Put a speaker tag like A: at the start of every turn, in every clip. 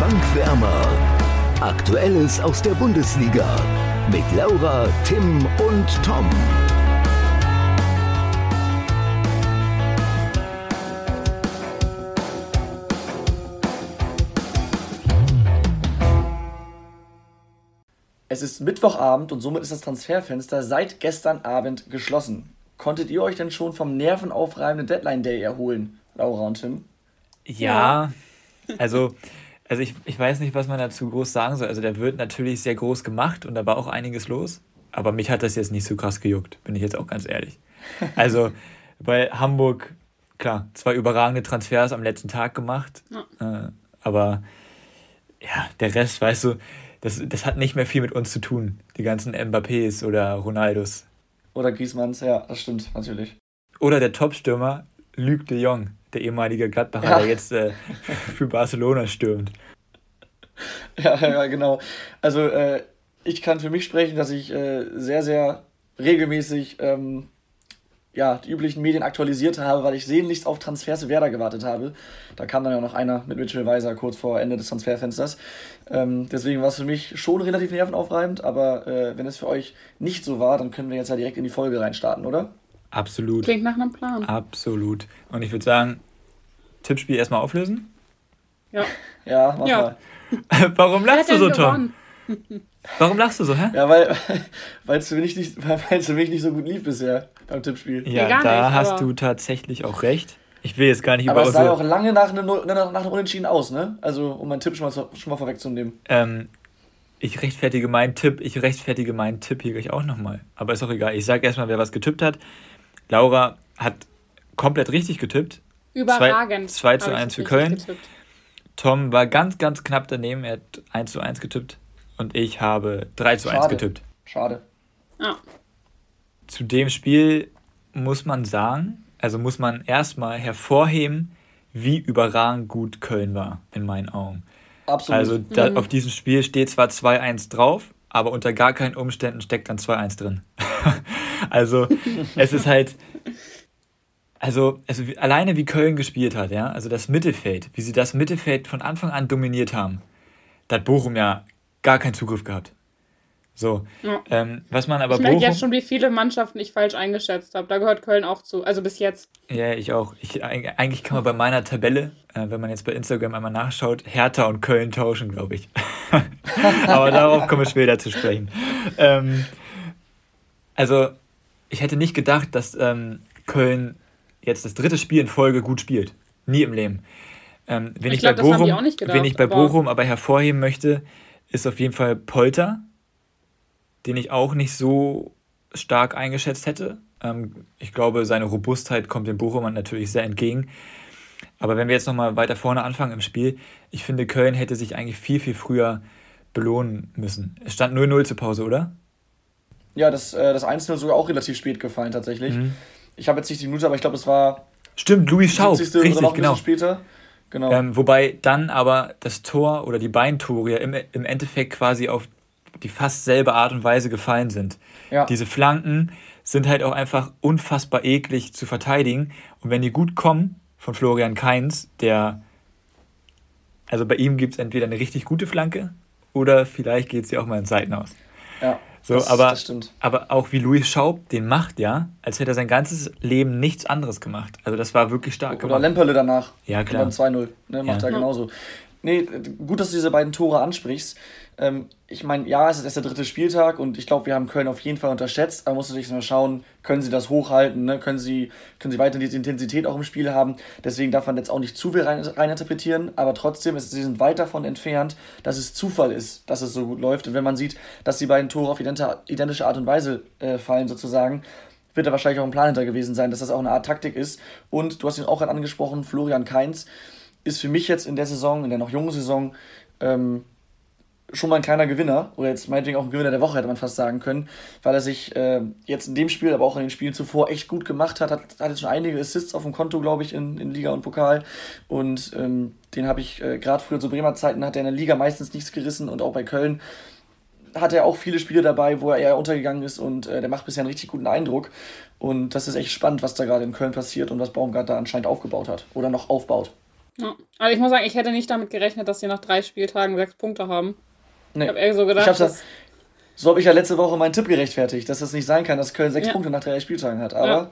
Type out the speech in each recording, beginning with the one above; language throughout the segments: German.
A: Bankwärmer. Aktuelles aus der Bundesliga mit Laura, Tim und Tom.
B: Es ist Mittwochabend und somit ist das Transferfenster seit gestern Abend geschlossen. Konntet ihr euch denn schon vom nervenaufreibenden Deadline Day erholen, Laura und Tim?
C: Ja, also, also ich, ich weiß nicht, was man dazu groß sagen soll. Also der wird natürlich sehr groß gemacht und da war auch einiges los. Aber mich hat das jetzt nicht so krass gejuckt, bin ich jetzt auch ganz ehrlich. Also bei Hamburg, klar, zwei überragende Transfers am letzten Tag gemacht. Ja. Äh, aber ja, der Rest, weißt du, das, das hat nicht mehr viel mit uns zu tun. Die ganzen Mbappés oder Ronaldos.
B: Oder Griezmanns, ja, das stimmt, natürlich.
C: Oder der Topstürmer Luc de Jong, der ehemalige Gladbacher, ja. der jetzt äh, für Barcelona stürmt.
B: Ja, ja, genau. Also äh, ich kann für mich sprechen, dass ich äh, sehr, sehr regelmäßig ähm, ja, die üblichen Medien aktualisiert habe, weil ich sehnlichst auf Transfers für Werder gewartet habe. Da kam dann ja noch einer mit Mitchell Weiser kurz vor Ende des Transferfensters. Ähm, deswegen war es für mich schon relativ nervenaufreibend, aber äh, wenn es für euch nicht so war, dann können wir jetzt ja direkt in die Folge reinstarten, oder?
C: Absolut.
D: Klingt nach einem Plan.
C: Absolut. Und ich würde sagen, Tippspiel erstmal auflösen?
D: Ja.
B: Ja, mach ja.
C: mal. Warum lachst du so, Tom? Warum lachst du so, hä?
B: Ja, weil es für, mich nicht, für mich nicht so gut lief bisher beim Tippspiel.
C: Ja, ja da nicht, hast du tatsächlich auch recht. Ich will jetzt gar nicht
B: aber über... Aber es sah ja auch lange nach einem, nach einem Unentschieden aus, ne? Also, um meinen Tipp schon mal, schon mal vorwegzunehmen.
C: Ähm, ich rechtfertige meinen Tipp, ich rechtfertige meinen Tipp hier gleich auch nochmal. Aber ist auch egal. Ich sage erstmal, wer was getippt hat. Laura hat komplett richtig getippt.
D: Überragend.
C: 2, zu 1 für Köln. Getippt. Tom war ganz, ganz knapp daneben. Er hat 1 zu 1 getippt. Und ich habe 3 zu 1 Schade. getippt.
B: Schade.
D: Ja.
C: Zu dem Spiel muss man sagen, also muss man erstmal hervorheben, wie überragend gut Köln war, in meinen Augen.
B: Absolut.
C: Also da, mhm. auf diesem Spiel steht zwar 2-1 drauf, aber unter gar keinen Umständen steckt dann 2-1 drin. also es ist halt, also, also alleine wie Köln gespielt hat, ja, also das Mittelfeld, wie sie das Mittelfeld von Anfang an dominiert haben, da hat Bochum ja gar keinen Zugriff gehabt. So, ja. ähm, was man aber.
D: Ich merke jetzt schon, wie viele Mannschaften ich falsch eingeschätzt habe. Da gehört Köln auch zu. Also bis jetzt.
C: Ja, ich auch. Ich, eigentlich kann man bei meiner Tabelle, äh, wenn man jetzt bei Instagram einmal nachschaut, Hertha und Köln tauschen, glaube ich. aber darauf komme ich später zu sprechen. Ähm, also, ich hätte nicht gedacht, dass ähm, Köln jetzt das dritte Spiel in Folge gut spielt. Nie im Leben. Ähm, wenn ich, ich glaub, bei Bochum, gedacht, wenn ich bei Bochum aber hervorheben möchte, ist auf jeden Fall Polter den ich auch nicht so stark eingeschätzt hätte. Ähm, ich glaube, seine Robustheit kommt dem Bochum natürlich sehr entgegen. Aber wenn wir jetzt nochmal weiter vorne anfangen im Spiel, ich finde, Köln hätte sich eigentlich viel, viel früher belohnen müssen. Es stand 0-0 zur Pause, oder?
B: Ja, das, äh, das 1-0 sogar auch relativ spät gefallen, tatsächlich. Mhm. Ich habe jetzt nicht die Minute, aber ich glaube, es war.
C: Stimmt, Luis Schaub. Richtig, genau.
B: später. Genau.
C: Ähm, wobei dann aber das Tor oder die beiden Tore ja im, im Endeffekt quasi auf die fast selbe Art und Weise gefallen sind. Ja. Diese Flanken sind halt auch einfach unfassbar eklig zu verteidigen. Und wenn die gut kommen von Florian Kainz, der, also bei ihm gibt es entweder eine richtig gute Flanke oder vielleicht geht es ja auch mal in Seiten aus.
B: Ja.
C: So, das, aber, das aber auch wie Luis Schaub den macht, ja, als hätte er sein ganzes Leben nichts anderes gemacht. Also das war wirklich stark
B: Oder gemacht. Lemperle danach.
C: Ja, klar.
B: Und dann 2-0. Ne, macht ja. er genauso. Nee, gut, dass du diese beiden Tore ansprichst. Ähm, ich meine, ja, es ist erst der dritte Spieltag und ich glaube, wir haben Köln auf jeden Fall unterschätzt. Man muss natürlich mal schauen, können sie das hochhalten, ne? können, sie, können sie weiter diese Intensität auch im Spiel haben. Deswegen darf man jetzt auch nicht zu viel rein, rein interpretieren. Aber trotzdem, ist, sie sind weit davon entfernt, dass es Zufall ist, dass es so gut läuft. Und wenn man sieht, dass die beiden Tore auf identische Art und Weise äh, fallen, sozusagen, wird da wahrscheinlich auch ein Plan hinter gewesen sein, dass das auch eine Art Taktik ist. Und du hast ihn auch gerade angesprochen, Florian Kainz ist für mich jetzt in der Saison, in der noch jungen Saison, ähm, schon mal ein kleiner Gewinner, oder jetzt meinetwegen auch ein Gewinner der Woche, hätte man fast sagen können, weil er sich äh, jetzt in dem Spiel, aber auch in den Spielen zuvor echt gut gemacht hat, hat, hat jetzt schon einige Assists auf dem Konto, glaube ich, in, in Liga und Pokal und ähm, den habe ich äh, gerade früher zu Bremer Zeiten, hat er in der Liga meistens nichts gerissen und auch bei Köln hat er auch viele Spiele dabei, wo er eher untergegangen ist und äh, der macht bisher einen richtig guten Eindruck und das ist echt spannend, was da gerade in Köln passiert und was Baumgart da anscheinend aufgebaut hat oder noch aufbaut.
D: Ja. Also ich muss sagen, ich hätte nicht damit gerechnet, dass sie nach drei Spieltagen sechs Punkte haben.
B: Nee.
D: Ich habe eher so gedacht,
B: Ich
D: dass,
B: So habe ich ja letzte Woche meinen Tipp gerechtfertigt, dass es nicht sein kann, dass Köln sechs
D: Ja.
B: Punkte nach drei Spieltagen hat. Aber
D: Ja.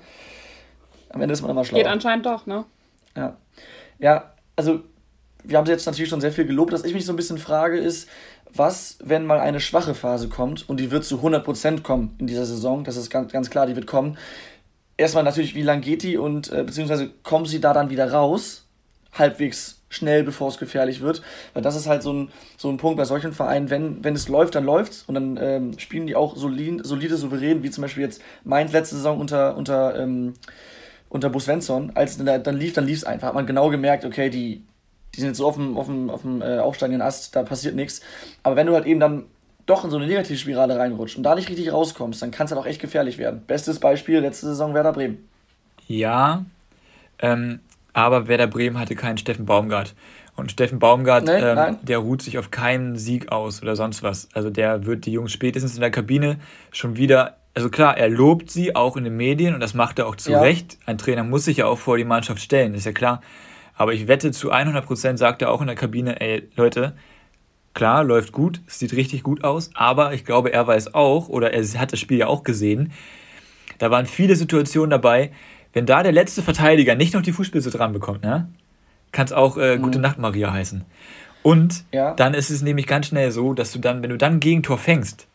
B: am Ende ist man immer
D: geht
B: schlauer.
D: anscheinend doch, ne?
B: Ja. ja, also wir haben jetzt natürlich schon sehr viel gelobt. Was ich mich so ein bisschen frage ist, was, wenn mal eine schwache Phase kommt und die wird zu 100% kommen in dieser Saison, das ist ganz, ganz klar, die wird kommen. Erstmal natürlich, wie lang geht die und äh, beziehungsweise kommen sie da dann wieder raus, halbwegs schnell, bevor es gefährlich wird. Weil das ist halt so ein, so ein Punkt bei solchen Vereinen, wenn, wenn es läuft, dann läuft's und dann ähm, spielen die auch solide, solide, souverän, wie zum Beispiel jetzt Mainz letzte Saison unter, unter ähm, unter Bo Svensson, als dann, dann lief, dann lief es einfach. Hat man genau gemerkt, okay, die, die sind jetzt so auf dem, auf dem, auf dem äh, aufsteigenden Ast, da passiert nichts. Aber wenn du halt eben dann doch in so eine Negativspirale reinrutscht und da nicht richtig rauskommst, dann kann es halt auch echt gefährlich werden. Bestes Beispiel, letzte Saison Werder Bremen.
C: Ja, ähm, aber Werder Bremen hatte keinen Steffen Baumgart. Und Steffen Baumgart,
B: Nee,
C: ähm, der ruht sich auf keinen Sieg aus oder sonst was. Also der wird die Jungs spätestens in der Kabine schon wieder, also klar, er lobt sie auch in den Medien und das macht er auch zu
B: Ja.
C: Recht. Ein Trainer muss sich ja auch vor die Mannschaft stellen, ist ja klar. Aber ich wette, zu 100% sagt er auch in der Kabine, ey Leute, klar, läuft gut, es sieht richtig gut aus, aber ich glaube, er weiß auch, oder er hat das Spiel ja auch gesehen, da waren viele Situationen dabei, wenn da der letzte Verteidiger nicht noch die Fußspitze dran bekommt, ne, kann es auch äh, Gute Nacht Maria heißen. Und
B: Ja.
C: dann ist es nämlich ganz schnell so, dass du dann, wenn du dann ein Gegentor fängst,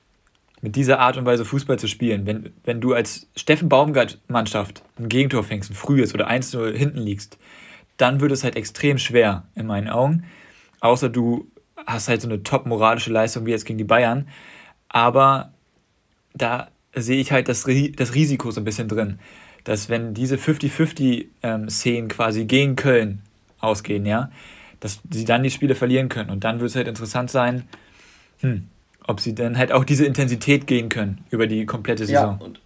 C: mit dieser Art und Weise Fußball zu spielen, wenn, wenn du als Steffen Baumgart-Mannschaft ein Gegentor fängst, ein frühes oder 1-0 hinten liegst, dann wird es halt extrem schwer, in meinen Augen. Außer du hast halt so eine top moralische Leistung wie jetzt gegen die Bayern. Aber da sehe ich halt das, das Risiko so ein bisschen drin, dass wenn diese 50-50-Szenen quasi gegen Köln ausgehen, ja, dass sie dann die Spiele verlieren können. Und dann wird es halt interessant sein, hm, ob sie dann halt auch diese Intensität gehen können über die komplette Saison.
B: Ja, und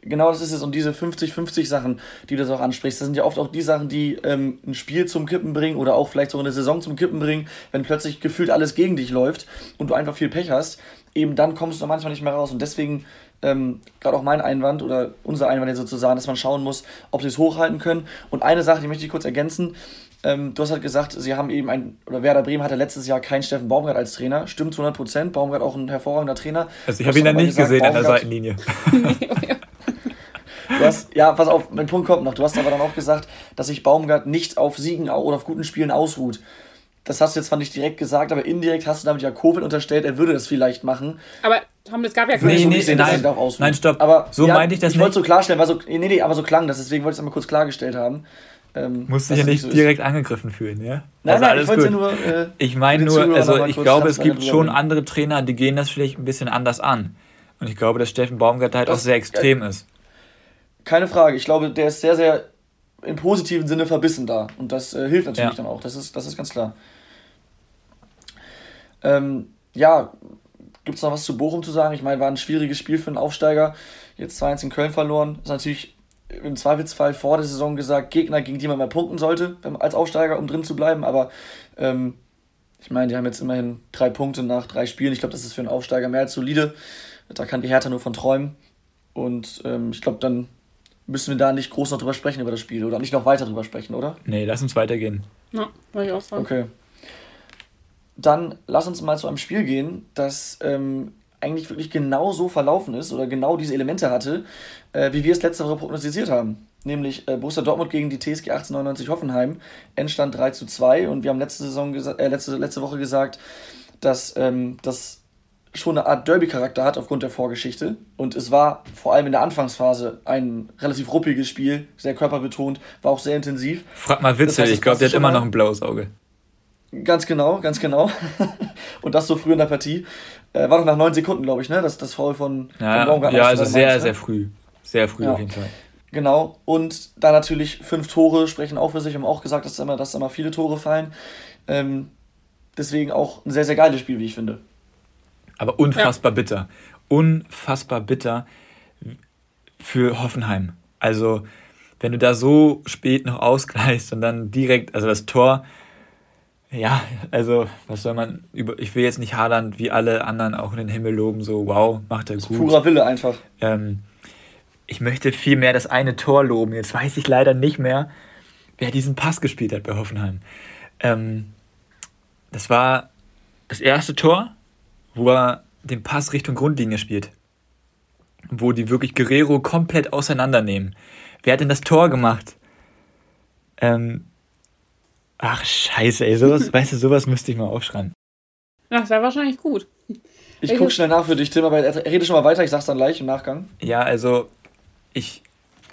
B: genau das ist es. Und diese 50-50 Sachen, die du das auch ansprichst, das sind ja oft auch die Sachen, die ähm, ein Spiel zum Kippen bringen oder auch vielleicht sogar eine Saison zum Kippen bringen, wenn plötzlich gefühlt alles gegen dich läuft und du einfach viel Pech hast. Eben dann kommst du manchmal nicht mehr raus. Und deswegen, ähm, gerade auch mein Einwand oder unser Einwand jetzt sozusagen, dass man schauen muss, ob sie es hochhalten können. Und eine Sache, die möchte ich kurz ergänzen. Ähm, du hast halt gesagt, sie haben eben ein, oder Werder Bremen hatte letztes Jahr keinen Steffen Baumgart als Trainer. Stimmt zu 100 Prozent. Baumgart auch ein hervorragender Trainer.
C: Also ich habe ihn
B: aber
C: nicht
B: gesagt,
C: gesehen an der
B: Baumgart-
C: Seitenlinie.
B: Du hast, ja, pass auf, mein Punkt kommt noch. Du hast aber dann auch gesagt, dass sich Baumgart nicht auf Siegen oder auf guten Spielen ausruht. Das hast du jetzt zwar nicht direkt gesagt, aber indirekt hast du damit ja Kofeld unterstellt, er würde das vielleicht machen.
D: Aber Tom, es gab ja
B: Würde
C: Nee,
B: ich so
C: nee,
B: sehen,
C: nein. Nein, stopp.
B: Aber,
C: So
B: ja,
C: meinte ich das
B: Ich wollte
C: nicht.
B: so klarstellen, weil so, nee, nee, aber so klang das, deswegen wollte ich es einmal kurz klargestellt haben. Ähm,
C: Musst dich ja nicht
B: so ist.
C: direkt angegriffen fühlen, ja?
B: Nein,
C: also
B: nein, ich wollte ja nur. Äh,
C: Ich meine nur,
B: Zuhörer
C: also ich glaube, es gibt schon
B: rüberbringen.
C: andere Trainer, die gehen das vielleicht ein bisschen anders an. Und ich glaube, dass Steffen Baumgart halt auch
B: Das-
C: sehr extrem ist.
B: Keine Frage. Ich glaube, der ist sehr, sehr im positiven Sinne verbissen da. Und das äh, hilft natürlich
C: Ja.
B: dann auch. Das ist, das ist ganz klar. Ähm, ja, gibt es noch was zu Bochum zu sagen? Ich meine, war ein schwieriges Spiel für einen Aufsteiger. Jetzt 2-1 in Köln verloren. Ist natürlich im Zweifelsfall vor der Saison gesagt, Gegner, gegen die man mal punkten sollte, als Aufsteiger, um drin zu bleiben. Aber ähm, ich meine, die haben jetzt immerhin drei Punkte nach drei Spielen. Ich glaube, das ist für einen Aufsteiger mehr als solide. Da kann die Hertha nur von träumen. Und ähm, ich glaube, dann müssen wir da nicht groß noch drüber sprechen über das Spiel oder nicht noch weiter drüber sprechen, oder?
C: Nee, lass uns weitergehen.
D: Ja, wollte ich auch sagen.
B: Okay. Dann lass uns mal zu einem Spiel gehen, das ähm, eigentlich wirklich genau so verlaufen ist oder genau diese Elemente hatte, äh, wie wir es letzte Woche prognostiziert haben. Nämlich äh, Borussia Dortmund gegen die TSG 1899 Hoffenheim. Endstand 3 zu 2 und wir haben letzte, Saison äh, letzte, letzte Woche gesagt, dass ähm, das schon eine Art Derby-Charakter hat aufgrund der Vorgeschichte. Und es war vor allem in der Anfangsphase ein relativ ruppiges Spiel, sehr körperbetont, war auch sehr intensiv.
C: Frag mal
B: Das
C: Witzel,
B: heißt,
C: ich glaube, der
B: das
C: hat immer noch ein blaues Auge.
B: Ganz genau, ganz genau. und das so früh in der Partie. Äh, war doch nach neun Sekunden, glaube ich, ne? Das, das Foul von, von
C: Ja,
B: Baumgart
C: ja also
B: Mainz,
C: sehr,
B: ne?
C: sehr früh. Sehr früh
B: Ja.
C: auf jeden Fall.
B: Genau. Und da natürlich fünf Tore sprechen auch für sich. Wir haben auch gesagt, dass da immer, dass da immer viele Tore fallen. Ähm, deswegen auch ein sehr, sehr geiles Spiel, wie ich finde.
C: Aber unfassbar bitter. Unfassbar bitter für Hoffenheim. Also, wenn du da so spät noch ausgleichst und dann direkt, also das Tor, ja, also, was soll man über, ich will jetzt nicht Haaland wie alle anderen auch in den Himmel loben, so, wow, macht er gut.
B: Purer Wille einfach.
C: Ähm, ich möchte viel mehr das eine Tor loben. Jetzt weiß ich leider nicht mehr, wer diesen Pass gespielt hat bei Hoffenheim. Ähm, das war das erste Tor, wo er den Pass Richtung Grundlinie spielt. Wo die wirklich Guerrero komplett auseinandernehmen. Wer hat denn das Tor gemacht? Ähm, ach, scheiße, ey, sowas, weißt du, sowas müsste ich mal aufschreiben.
D: Das wäre wahrscheinlich gut.
B: Ich gucke schnell nach für dich, Tim, aber rede schon mal weiter, ich sag's dann gleich im Nachgang.
C: Ja, also, ich,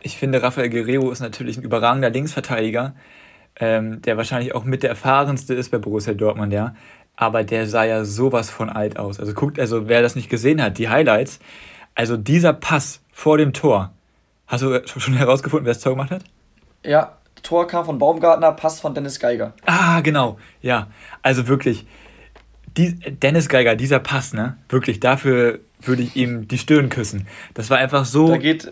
C: ich finde, Rafael Guerrero ist natürlich ein überragender Linksverteidiger, ähm, der wahrscheinlich auch mit der erfahrenste ist bei Borussia Dortmund, ja. Aber der sah ja sowas von alt aus. Also guckt, also wer das nicht gesehen hat, die Highlights. Also dieser Pass vor dem Tor. Hast du schon herausgefunden, wer das Tor gemacht hat?
B: Ja, Tor kam von Baumgartner, Pass von Dennis Geiger.
C: Ah, genau. Ja, also wirklich. Die, Dennis Geiger, dieser Pass, ne? Wirklich, dafür würde ich ihm die Stirn küssen. Das war einfach so.
B: Da geht,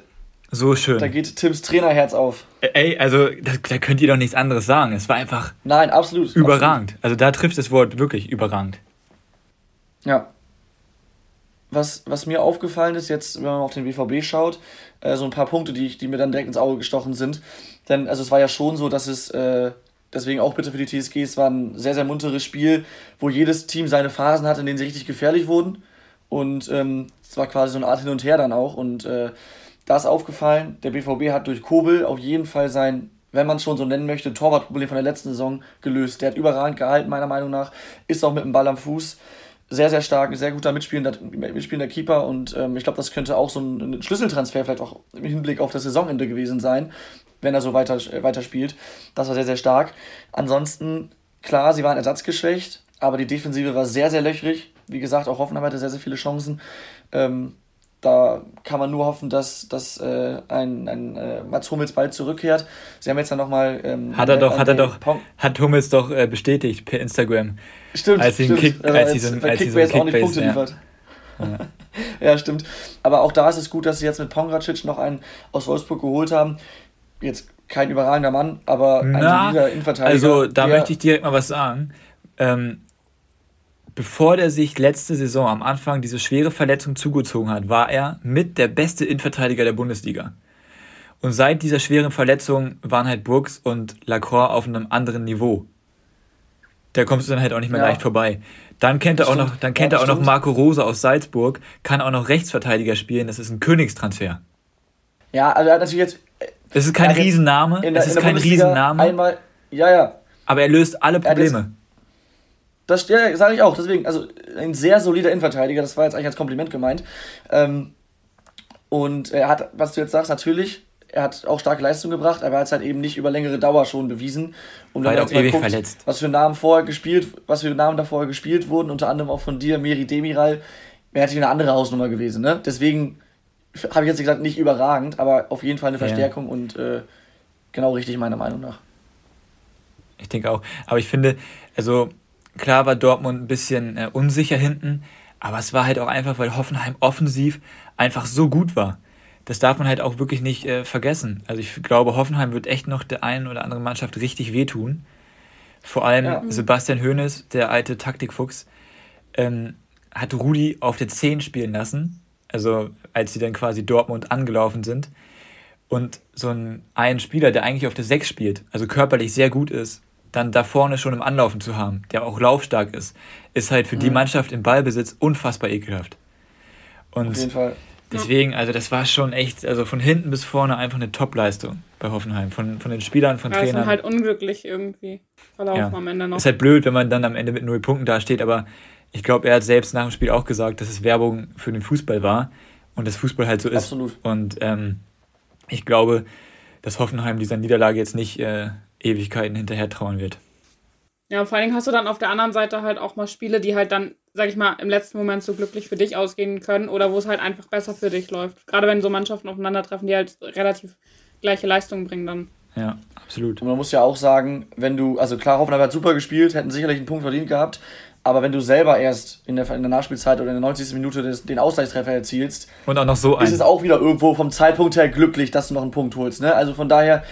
C: so schön.
B: Da geht Tims Trainerherz auf.
C: Ey, also da, da könnt ihr doch nichts anderes sagen. Es war einfach.
B: Nein, absolut.
C: Überragend. Absolut. Also da trifft das Wort wirklich überragend.
B: Ja. Was, was mir aufgefallen ist, jetzt, wenn man auf den BVB schaut, äh, so ein paar Punkte, die, die mir dann direkt ins Auge gestochen sind. Denn also es war ja schon so, dass es, äh, deswegen auch bitte für die TSG, es war ein sehr, sehr munteres Spiel, wo jedes Team seine Phasen hatte, in denen sie richtig gefährlich wurden. Und ähm, es war quasi so eine Art Hin und Her dann auch. Und äh, da ist aufgefallen, der BVB hat durch Kobel auf jeden Fall sein, wenn man es schon so nennen möchte, Torwartproblem von der letzten Saison gelöst. Der hat überragend gehalten, meiner Meinung nach. Ist auch mit dem Ball am Fuß. Sehr, sehr stark, sehr guter mitspielender, mitspielender Keeper und ähm, ich glaube, das könnte auch so ein, Schlüsseltransfer vielleicht auch im Hinblick auf das Saisonende gewesen sein, wenn er so weiter, äh, weiter spielt. Das war sehr, sehr stark. Ansonsten, klar, sie waren ersatzgeschwächt, aber die Defensive war sehr, sehr löchrig. Wie gesagt, auch Hoffenheim hatte sehr, sehr viele Chancen. Ähm, da kann man nur hoffen, dass, dass äh, ein, ein äh, Mats Hummels bald zurückkehrt. Sie haben jetzt dann nochmal. Ähm,
C: hat er doch, hat er doch, Pong hat Hummels doch äh, bestätigt per Instagram. Stimmt, als stimmt. Kick, als sie so, als
B: Kickbase so auch nicht Punkte ja. liefert. Ja. ja, stimmt. Aber auch da ist es gut, dass sie jetzt mit Pongracic noch einen aus Wolfsburg geholt haben. Jetzt kein überragender Mann, aber ein solider
C: Innenverteidiger. Also da möchte ich direkt mal was sagen. Ähm, bevor der sich letzte Saison am Anfang diese schwere Verletzung zugezogen hat, war er mit der beste Innenverteidiger der Bundesliga. Und seit dieser schweren Verletzung waren halt Brooks und Lacroix auf einem anderen Niveau. Da kommst du dann halt auch nicht mehr ja. leicht vorbei. Dann kennt er auch noch, dann kennt ja, er auch noch Marco Rose aus Salzburg, kann auch noch Rechtsverteidiger spielen. Das ist ein Königstransfer.
B: Ja, also er hat natürlich jetzt.
C: Es ist kein Riesenname. es ist kein Riesenname.
B: Einmal, ja, ja.
C: Aber er löst alle Probleme.
B: Das ja, sage ich auch. Deswegen, also ein sehr solider Innenverteidiger. Das war jetzt eigentlich als Kompliment gemeint. Ähm, und er hat, was du jetzt sagst, natürlich, er hat auch starke Leistung gebracht, aber er hat es halt eben nicht über längere Dauer schon bewiesen. Und wenn man jetzt mal guckt, verletzt. was für Namen vorher gespielt, was für Namen da vorher gespielt wurden, unter anderem auch von dir, Meri Demiral, wäre natürlich eine andere Hausnummer gewesen. Ne? Deswegen habe ich jetzt gesagt, nicht überragend, aber auf jeden Fall eine Verstärkung ja. und äh, genau richtig meiner Meinung nach.
C: Ich denke auch. Aber ich finde, also Klar war Dortmund ein bisschen äh, unsicher hinten, aber es war halt auch einfach, weil Hoffenheim offensiv einfach so gut war. Das darf man halt auch wirklich nicht äh, vergessen. Also ich glaube, Hoffenheim wird echt noch der einen oder anderen Mannschaft richtig wehtun. Vor allem ja. Sebastian Hoeneß, der alte Taktikfuchs, ähm, hat Rudi auf der 10 spielen lassen, also als sie dann quasi Dortmund angelaufen sind. Und so ein, ein Spieler, der eigentlich auf der 6 spielt, also körperlich sehr gut ist, dann da vorne schon im Anlaufen zu haben, der auch laufstark ist, ist halt für mhm. die Mannschaft im Ballbesitz unfassbar ekelhaft. Und Auf jeden Fall. deswegen, also das war schon echt, also von hinten bis vorne einfach eine Top-Leistung bei Hoffenheim, von, von den Spielern, von
D: ja,
C: Trainern.
D: Ist halt unglücklich irgendwie verlaufen ja. am Ende noch.
C: Ist halt blöd, wenn man dann am Ende mit null Punkten dasteht, aber ich glaube, er hat selbst nach dem Spiel auch gesagt, dass es Werbung für den Fußball war und das Fußball halt so ist. Absolut. Und ähm, ich glaube, dass Hoffenheim dieser Niederlage jetzt nicht äh, Ewigkeiten hinterher trauen wird.
D: Ja, vor allen Dingen hast du dann auf der anderen Seite halt auch mal Spiele, die halt dann, sag ich mal, im letzten Moment so glücklich für dich ausgehen können oder wo es halt einfach besser für dich läuft. Gerade wenn so Mannschaften aufeinandertreffen, die halt relativ gleiche Leistungen bringen dann.
C: Ja, absolut.
B: Und man muss ja auch sagen, wenn du, also klar, Hoffenheim hat super gespielt, hätten sicherlich einen Punkt verdient gehabt, aber wenn du selber erst in der, in der Nachspielzeit oder in der 90. Minute des, den Ausgleichstreffer erzielst,
C: und auch noch so
B: ist es auch wieder irgendwo vom Zeitpunkt her glücklich, dass du noch einen Punkt holst. Ne? Also von daher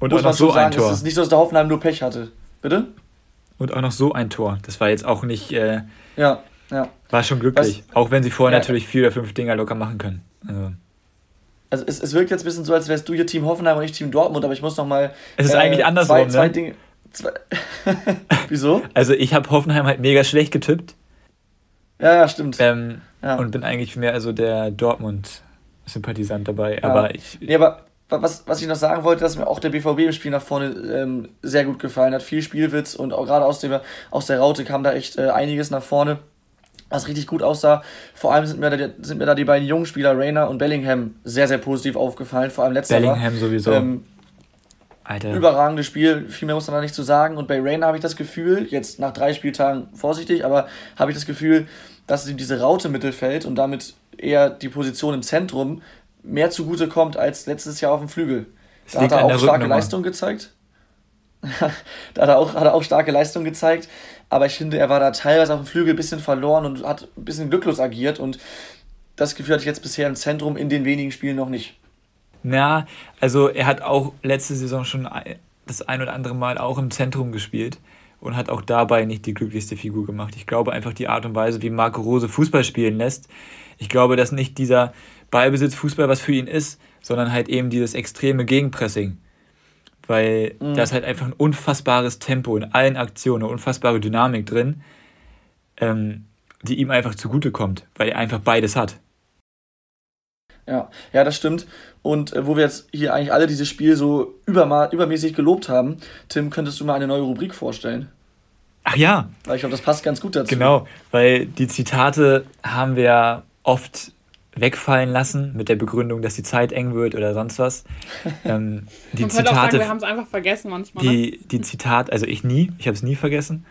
B: und muss man so sagen, ein Tor. es ist nicht so, dass der Hoffenheim nur Pech hatte. Bitte?
C: Und auch noch so ein Tor. Das war jetzt auch nicht. Äh,
B: ja, ja.
C: War schon glücklich. Was? Auch wenn sie vorher ja. natürlich vier oder fünf Dinger locker machen können. Also.
B: also es, es wirkt jetzt ein bisschen so, als wärst du hier Team Hoffenheim und ich Team Dortmund, aber ich muss noch mal.
C: Es ist äh, eigentlich andersrum, zwei, zwei
B: ne? Dinge. Zwei Wieso?
C: Also ich habe Hoffenheim halt mega schlecht getippt.
B: Ja, ja, stimmt.
C: Ähm,
B: ja.
C: Und bin eigentlich mehr also der Dortmund-Sympathisant dabei. Ja. Aber ich.
B: Nee, aber was, was ich noch sagen wollte, dass mir auch der BVB im Spiel nach vorne ähm, sehr gut gefallen hat. Viel Spielwitz und auch gerade aus, dem, aus der Raute kam da echt äh, einiges nach vorne, was richtig gut aussah. Vor allem sind mir, da, sind mir da die beiden jungen Spieler, Rainer und Bellingham, sehr, sehr positiv aufgefallen. Vor allem letzterer.
C: Bellingham sowieso. Ähm,
B: Alter. Überragendes Spiel, viel mehr muss man da nicht zu sagen. Und bei Rainer habe ich das Gefühl, jetzt nach drei Spieltagen vorsichtig, aber habe ich das Gefühl, dass ihm diese Raute Mittelfeld und damit eher die Position im Zentrum mehr zugute kommt als letztes Jahr auf dem Flügel. Das da hat er auch starke Leistung gezeigt. da hat er, auch, hat er auch starke Leistung gezeigt. Aber ich finde, er war da teilweise auf dem Flügel ein bisschen verloren und hat ein bisschen glücklos agiert. Und das Gefühl hatte ich jetzt bisher im Zentrum in den wenigen Spielen noch nicht.
C: Na, also er hat auch letzte Saison schon das ein oder andere Mal auch im Zentrum gespielt und hat auch dabei nicht die glücklichste Figur gemacht. Ich glaube einfach die Art und Weise, wie Marco Rose Fußball spielen lässt. Ich glaube, dass nicht dieser Ballbesitzfußball was für ihn ist, sondern halt eben dieses extreme Gegenpressing. Weil mhm. da ist halt einfach ein unfassbares Tempo in allen Aktionen, eine unfassbare Dynamik drin, ähm, die ihm einfach zugutekommt, weil er einfach beides hat.
B: Ja, ja, das stimmt. Und äh, wo wir jetzt hier eigentlich alle dieses Spiel so übermäßig gelobt haben, Tim, könntest du mal eine neue Rubrik vorstellen?
C: Ach ja.
B: Weil ich glaube, das passt ganz gut dazu.
C: Genau, weil die Zitate haben wir oft wegfallen lassen mit der Begründung, dass die Zeit eng wird oder sonst was. Ähm, die Man Zitate, sagen,
D: wir haben es einfach vergessen manchmal.
C: Die, ne? die Zitat, also ich nie, ich habe es nie vergessen.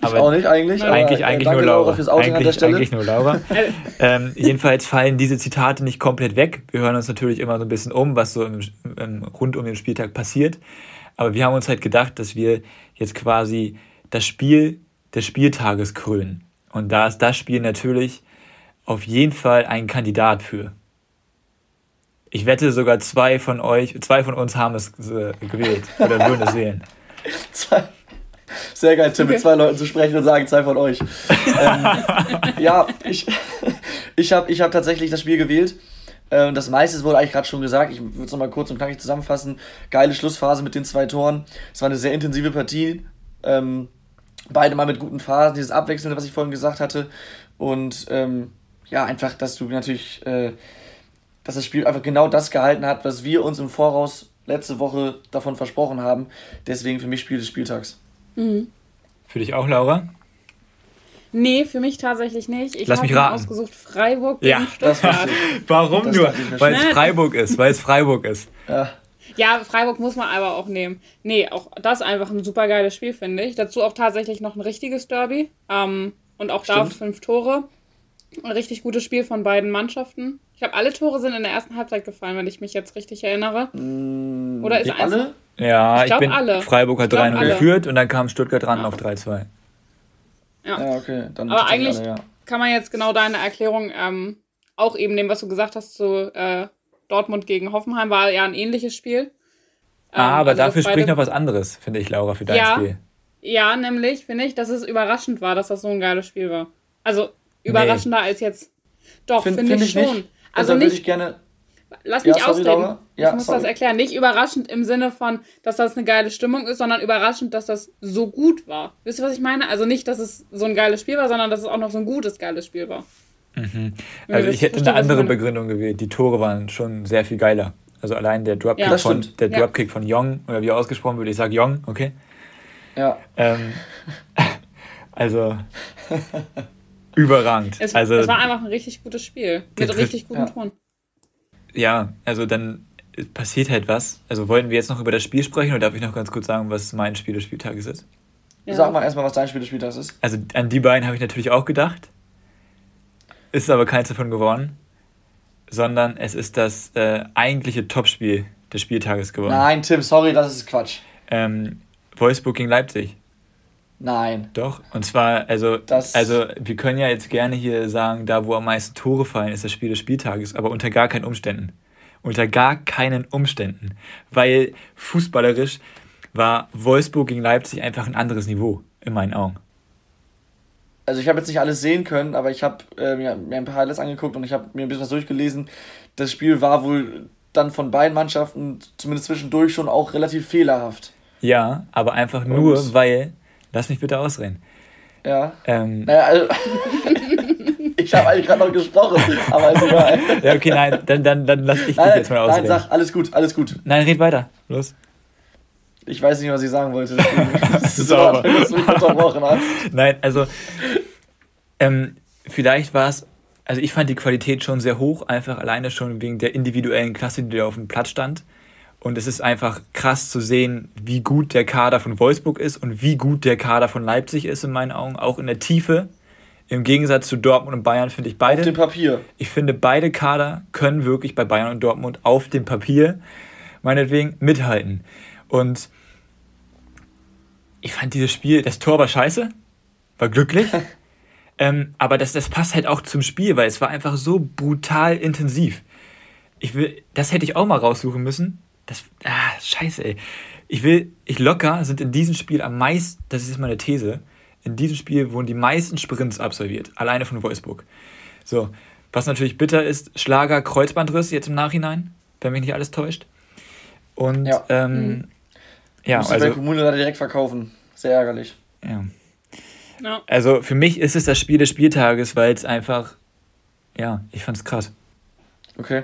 B: Aber ich auch nicht eigentlich.
C: Eigentlich, eigentlich nur Laura. Eigentlich, eigentlich, nur Laura. ähm, jedenfalls fallen diese Zitate nicht komplett weg. Wir hören uns natürlich immer so ein bisschen um, was so im, im, rund um den Spieltag passiert. Aber wir haben uns halt gedacht, dass wir jetzt quasi das Spiel des Spieltages krönen. Und da ist das Spiel natürlich auf jeden Fall ein Kandidat für. Ich wette, sogar zwei von euch, zwei von uns haben es äh, gewählt oder würden es wählen.
B: Zwei. Sehr geil, Tim, okay. mit zwei Leuten zu sprechen und sagen, zwei von euch. ähm, ja, ich, ich habe ich hab tatsächlich das Spiel gewählt. Ähm, das meiste wurde eigentlich gerade schon gesagt. Ich würde es nochmal kurz und knackig zusammenfassen. Geile Schlussphase mit den zwei Toren. Es war eine sehr intensive Partie. Ähm, beide mal mit guten Phasen, dieses Abwechselnde, was ich vorhin gesagt hatte. Und ähm, ja, einfach, dass du natürlich, äh, dass das Spiel einfach genau das gehalten hat, was wir uns im Voraus letzte Woche davon versprochen haben. Deswegen für mich Spiel des Spieltags.
C: Mhm. Für dich auch, Laura?
D: Nee, für mich tatsächlich nicht. Ich
C: Lass mich raten.
D: ausgesucht Freiburg ja. Stuttgart.
C: Warum das nur? Weil es Freiburg ist, weil es Freiburg ist.
B: Ja.
D: Ja, Freiburg muss man aber auch nehmen. Nee, auch das einfach ein super geiles Spiel, finde ich. Dazu auch tatsächlich noch ein richtiges Derby. Ähm, und auch Stimmt. da fünf Tore. Ein richtig gutes Spiel von beiden Mannschaften. Ich glaube, alle Tore sind in der ersten Halbzeit gefallen, wenn ich mich jetzt richtig erinnere.
B: Mm, Oder ist eins? Alle?
C: Ja, ich, ich bin. Alle. Freiburg hat 3-0 geführt und dann kam Stuttgart ran ja. auf 3-2.
B: Ja. ja, okay.
D: Dann Aber eigentlich alle, ja. kann man jetzt genau deine Erklärung ähm, auch eben nehmen, was du gesagt hast zu äh, Dortmund gegen Hoffenheim. War ja ein ähnliches Spiel.
C: Ah, ähm, aber also dafür spricht noch was anderes, finde ich, Laura, für dein
D: ja,
C: Spiel.
D: Ja, nämlich finde ich, dass es überraschend war, dass das so ein geiles Spiel war. Also überraschender nee. als jetzt. Doch, finde find ich, ich, schon. Nicht.
B: Also, also nicht, ich gerne.
D: Lass mich ja, ausreden. Ja, ich muss sorry. das erklären. Nicht überraschend im Sinne von, dass das eine geile Stimmung ist, sondern überraschend, dass das so gut war. Wisst ihr, was ich meine? Also nicht, dass es so ein geiles Spiel war, sondern dass es auch noch so ein gutes, geiles Spiel war.
C: Mhm. Also ich hätte eine andere Begründung gewählt. Die Tore waren schon sehr viel geiler. Also allein der Dropkick ja, von der Dropkick ja. von Young, oder wie er ausgesprochen wird, ich sage Young, okay?
B: Ja.
C: Ähm, also überragend.
D: Es,
C: also,
D: es war einfach ein richtig gutes Spiel. Mit richtig guten ja. Ton.
C: Ja, also dann passiert halt was. Also wollten wir jetzt noch über das Spiel sprechen oder darf ich noch ganz kurz sagen, was mein Spiel des Spieltages ist?
B: Ja. Sag mal erstmal, was dein Spiel des Spieltages ist.
C: Also an die beiden habe ich natürlich auch gedacht. Ist aber keins davon geworden. Sondern es ist das äh, eigentliche Topspiel des Spieltages geworden.
B: Nein, Tim, sorry, das ist Quatsch.
C: Ähm, Wolfsburg gegen Leipzig.
B: Nein.
C: Doch, und zwar, also, das also wir können ja jetzt gerne hier sagen, da wo am meisten Tore fallen, ist das Spiel des Spieltages, aber unter gar keinen Umständen. Unter gar keinen Umständen. Weil fußballerisch war Wolfsburg gegen Leipzig einfach ein anderes Niveau, in meinen Augen.
B: also ich habe jetzt nicht alles sehen können, aber ich habe äh, mir, mir ein paar Highlights angeguckt und ich habe mir ein bisschen was durchgelesen. Das Spiel war wohl dann von beiden Mannschaften zumindest zwischendurch schon auch relativ fehlerhaft.
C: Ja, aber einfach nur, und, weil, lass mich bitte ausreden.
B: Ja. Ähm, naja, also, ich habe eigentlich gerade noch gesprochen, aber ist egal.
C: ja, okay, nein, dann, dann, dann lass ich dich jetzt
B: mal ausreden. Nein, sag, alles gut, alles gut.
C: Nein, red weiter, los.
B: Ich weiß nicht, was ich sagen wollte. Das ist sauber. dass du mich unterbrochen hast.
C: Nein, also ähm, vielleicht war es, also ich fand die Qualität schon sehr hoch, einfach alleine schon wegen der individuellen Klasse, die da auf dem Platz stand. Und es ist einfach krass zu sehen, wie gut der Kader von Wolfsburg ist und wie gut der Kader von Leipzig ist in meinen Augen, auch in der Tiefe. Im Gegensatz zu Dortmund und Bayern finde ich beide. Auf
B: dem Papier.
C: Ich finde, beide Kader können wirklich bei Bayern und Dortmund auf dem Papier meinetwegen mithalten. Und ich fand dieses Spiel, das Tor war scheiße, war glücklich. ähm, aber das, das passt halt auch zum Spiel, weil es war einfach so brutal intensiv. Ich will, das hätte ich auch mal raussuchen müssen. Das, ah, scheiße, ey. Ich will, ich locker sind in diesem Spiel am meisten, das ist meine These, in diesem Spiel wurden die meisten Sprints absolviert, alleine von Wolfsburg. So, was natürlich bitter ist, Schlager, Kreuzbandriss jetzt im Nachhinein, wenn mich nicht alles täuscht. Und ja. ähm, mhm.
B: Ja, Muss also. bei Kommune da direkt verkaufen. Sehr ärgerlich.
C: Ja. No. Also für mich ist es das Spiel des Spieltages, weil es einfach, ja, ich fand es krass.
B: Okay.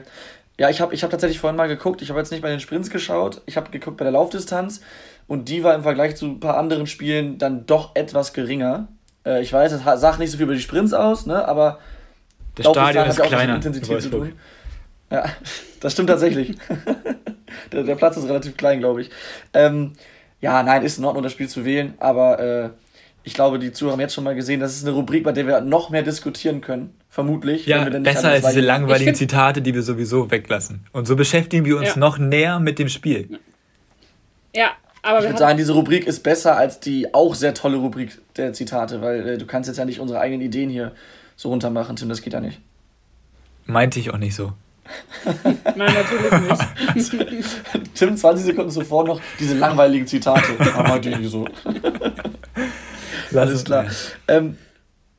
B: Ja, ich habe ich hab tatsächlich vorhin mal geguckt. Ich habe jetzt nicht bei den Sprints geschaut. Ich habe geguckt bei der Laufdistanz. Und die war im Vergleich zu ein paar anderen Spielen dann doch etwas geringer. Äh, ich weiß, es sagt nicht so viel über die Sprints aus, ne? aber das Stadion ist kleiner. Mit Intensität zu tun. Ja, das stimmt tatsächlich. der, der, Platz ist relativ klein, glaube ich. Ähm, ja, nein, ist in Ordnung, das Spiel zu wählen, aber äh, ich glaube, die Zuhörer haben jetzt schon mal gesehen, das ist eine Rubrik, bei der wir noch mehr diskutieren können. Vermutlich.
C: Ja, besser als diese langweiligen Zitate, die wir sowieso weglassen. Und so beschäftigen wir uns ja. noch näher mit dem Spiel.
D: Ja, aber.
B: Ich würde sagen, diese Rubrik ist besser als die auch sehr tolle Rubrik der Zitate, weil äh, du kannst jetzt ja nicht unsere eigenen Ideen hier so runtermachen, Tim, das geht ja nicht.
C: Meinte ich auch nicht so.
D: Nein, natürlich nicht.
B: Tim, 20 Sekunden zuvor noch diese langweiligen Zitate. Aber die so. Alles klar. Ähm,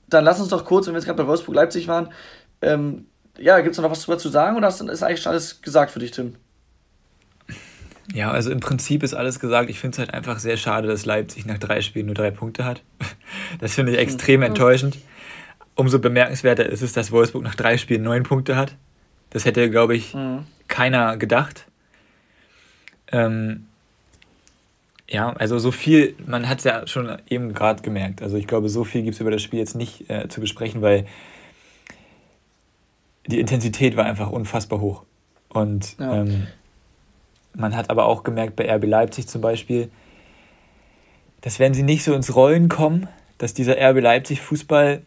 B: dann lass uns doch kurz, wenn wir jetzt gerade bei Wolfsburg-Leipzig waren, ähm, ja, gibt es noch was drüber zu sagen oder ist eigentlich schon alles gesagt für dich, Tim?
C: Ja, also im Prinzip ist alles gesagt. Ich finde es halt einfach sehr schade, dass Leipzig nach drei Spielen nur drei Punkte hat. Das finde ich extrem mhm. enttäuschend. Umso bemerkenswerter ist es, dass Wolfsburg nach drei Spielen neun Punkte hat. Das hätte, glaube ich, mhm. keiner gedacht. Ähm, ja, also so viel, man hat es ja schon eben gerade gemerkt. Also ich glaube, so viel gibt es über das Spiel jetzt nicht äh, zu besprechen, weil die Intensität war einfach unfassbar hoch. Und ja. ähm, man hat aber auch gemerkt bei RB Leipzig zum Beispiel, dass wenn sie nicht so ins Rollen kommen, dass dieser RB Leipzig Fußball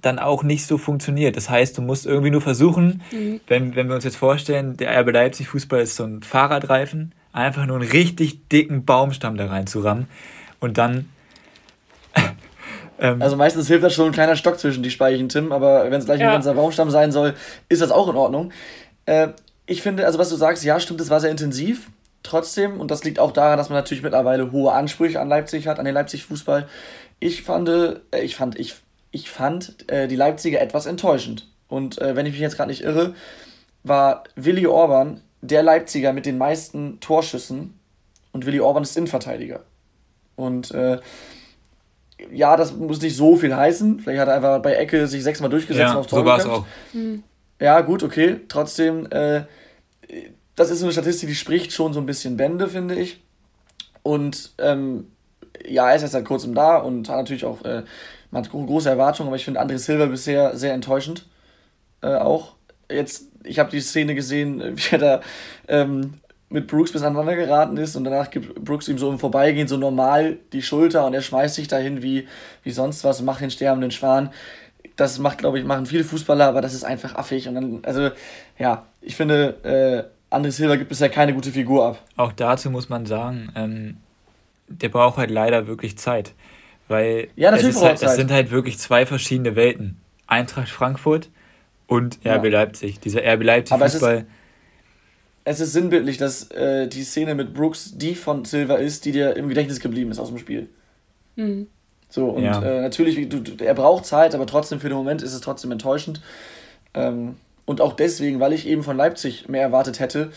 C: dann auch nicht so funktioniert. Das heißt, du musst irgendwie nur versuchen, mhm. wenn, wenn wir uns jetzt vorstellen, der RB Leipzig Fußball ist so ein Fahrradreifen, einfach nur einen richtig dicken Baumstamm da reinzurammen und dann.
B: ähm, also meistens hilft das schon ein kleiner Stock zwischen die Speichen, Tim, aber wenn es gleich ja. ein ganzer Baumstamm sein soll, ist das auch in Ordnung. Äh, ich finde, also was du sagst, ja, stimmt, es war sehr intensiv. Trotzdem, und das liegt auch daran, dass man natürlich mittlerweile hohe Ansprüche an Leipzig hat, an den Leipzig-Fußball. Ich fand, äh, ich fand, ich ich fand äh, die Leipziger etwas enttäuschend. Und äh, wenn ich mich jetzt gerade nicht irre, war Willi Orban der Leipziger mit den meisten Torschüssen und Willi Orban ist Innenverteidiger. Und äh, ja, das muss nicht so viel heißen. Vielleicht hat er einfach bei Ecke sich sechsmal durchgesetzt ja, und auf Tor so war es auch. Hm. Ja, gut, okay. Trotzdem, äh, das ist so eine Statistik, die spricht schon so ein bisschen Bände, finde ich. Und ähm, ja, er ist jetzt seit kurzem da und hat natürlich auch äh, man hat große Erwartungen, aber ich finde André Silva bisher sehr enttäuschend. Äh, auch. Jetzt, ich habe die Szene gesehen, wie er da ähm, mit Brooks bis aneinander geraten ist und danach gibt Brooks ihm so im Vorbeigehen so normal die Schulter und er schmeißt sich dahin wie, wie sonst was und macht den sterbenden Schwan. Das macht, glaube ich, machen viele Fußballer, aber das ist einfach affig. Und dann, also, ja, ich finde, äh, André Silva gibt bisher keine gute Figur ab.
C: Auch dazu muss man sagen, ähm, der braucht halt leider wirklich Zeit. Weil ja, natürlich es, halt, es sind halt wirklich zwei verschiedene Welten. Eintracht Frankfurt und RB ja. Leipzig. Dieser RB Leipzig-Fußball.
B: Es, es ist sinnbildlich, dass äh, die Szene mit Brooks die von Silver ist, die dir im Gedächtnis geblieben ist aus dem Spiel. Mhm. So, und ja. äh, natürlich, du, du, er braucht Zeit, aber trotzdem für den Moment ist es trotzdem enttäuschend. Ähm, und auch deswegen, weil ich eben von Leipzig mehr erwartet hätte,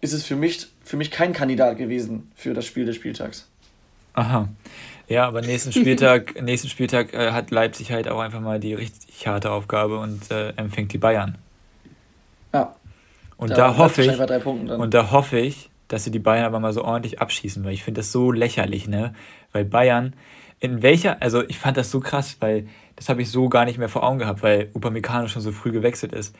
B: ist es für mich, für mich kein Kandidat gewesen für das Spiel des Spieltags.
C: Aha. Ja, aber nächsten Spieltag, nächsten Spieltag äh, hat Leipzig halt auch einfach mal die richtig harte Aufgabe und äh, empfängt die Bayern. Ja. Und da, da hoffe ich, und da hoffe ich, dass sie die Bayern aber mal so ordentlich abschießen, weil ich finde das so lächerlich, ne? Weil Bayern, in welcher, also ich fand das so krass, weil das habe ich so gar nicht mehr vor Augen gehabt, weil Upamecano schon so früh gewechselt ist.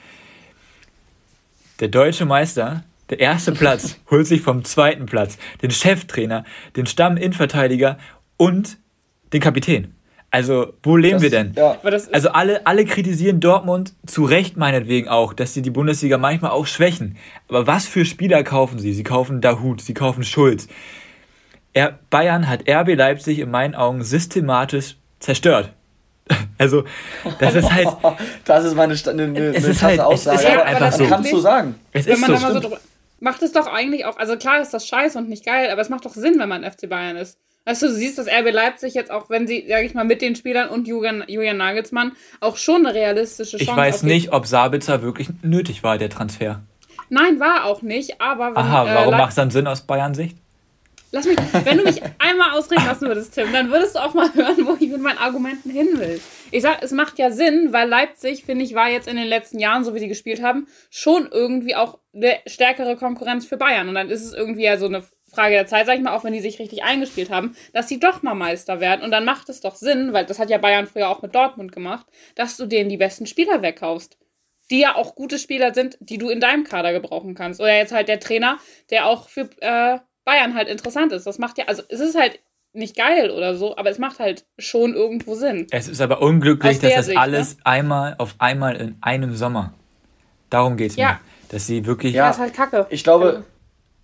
C: Der deutsche Meister, der erste Platz, holt sich vom zweiten Platz den Cheftrainer, den Stamm-Innenverteidiger und den Kapitän. Also, wo leben das, wir denn? Ja. Also, alle, alle kritisieren Dortmund, zu Recht meinetwegen auch, dass sie die Bundesliga manchmal auch schwächen. Aber was für Spieler kaufen sie? Sie kaufen Dahut, sie kaufen Schulz. Er, Bayern hat RB Leipzig in meinen Augen systematisch zerstört. Also, das ist halt.
B: das ist meine eine, eine, es ist halt, Aussage. Es ist halt einfach so.
D: Kannst du sagen. Es wenn ist man so, so macht es doch eigentlich auch, also klar ist das scheiße und nicht geil, aber es macht doch Sinn, wenn man FC Bayern ist. Weißt du, du siehst, dass RB Leipzig jetzt auch, wenn sie, sag ich mal, mit den Spielern und Julian, Julian Nagelsmann auch schon eine realistische
C: Chance Ich weiß nicht, ob Sabitzer wirklich nötig war, der Transfer.
D: Nein, war auch nicht, aber.
C: Wenn, Aha, äh, warum äh, macht es dann Sinn aus Bayern Sicht?
D: Lass mich, wenn du mich einmal ausreden lassen würdest, Tim, dann würdest du auch mal hören, wo ich mit meinen Argumenten hin will. Ich sag, es macht ja Sinn, weil Leipzig, finde ich, war jetzt in den letzten Jahren, so wie sie gespielt haben, schon irgendwie auch eine stärkere Konkurrenz für Bayern. Und dann ist es irgendwie ja so eine Frage der Zeit, sag ich mal, auch wenn die sich richtig eingespielt haben, dass sie doch mal Meister werden. Und dann macht es doch Sinn, weil das hat ja Bayern früher auch mit Dortmund gemacht, dass du denen die besten Spieler wegkaufst. Die ja auch gute Spieler sind, die du in deinem Kader gebrauchen kannst. Oder jetzt halt der Trainer, der auch für äh, Bayern halt interessant ist. Das macht ja, also es ist halt nicht geil oder so, aber es macht halt schon irgendwo Sinn.
C: Es ist aber unglücklich, dass das Sicht, alles ne? einmal auf einmal in einem Sommer. Darum geht es ja. mir. Dass sie wirklich. Ja,
B: das ist halt kacke. Ich glaube,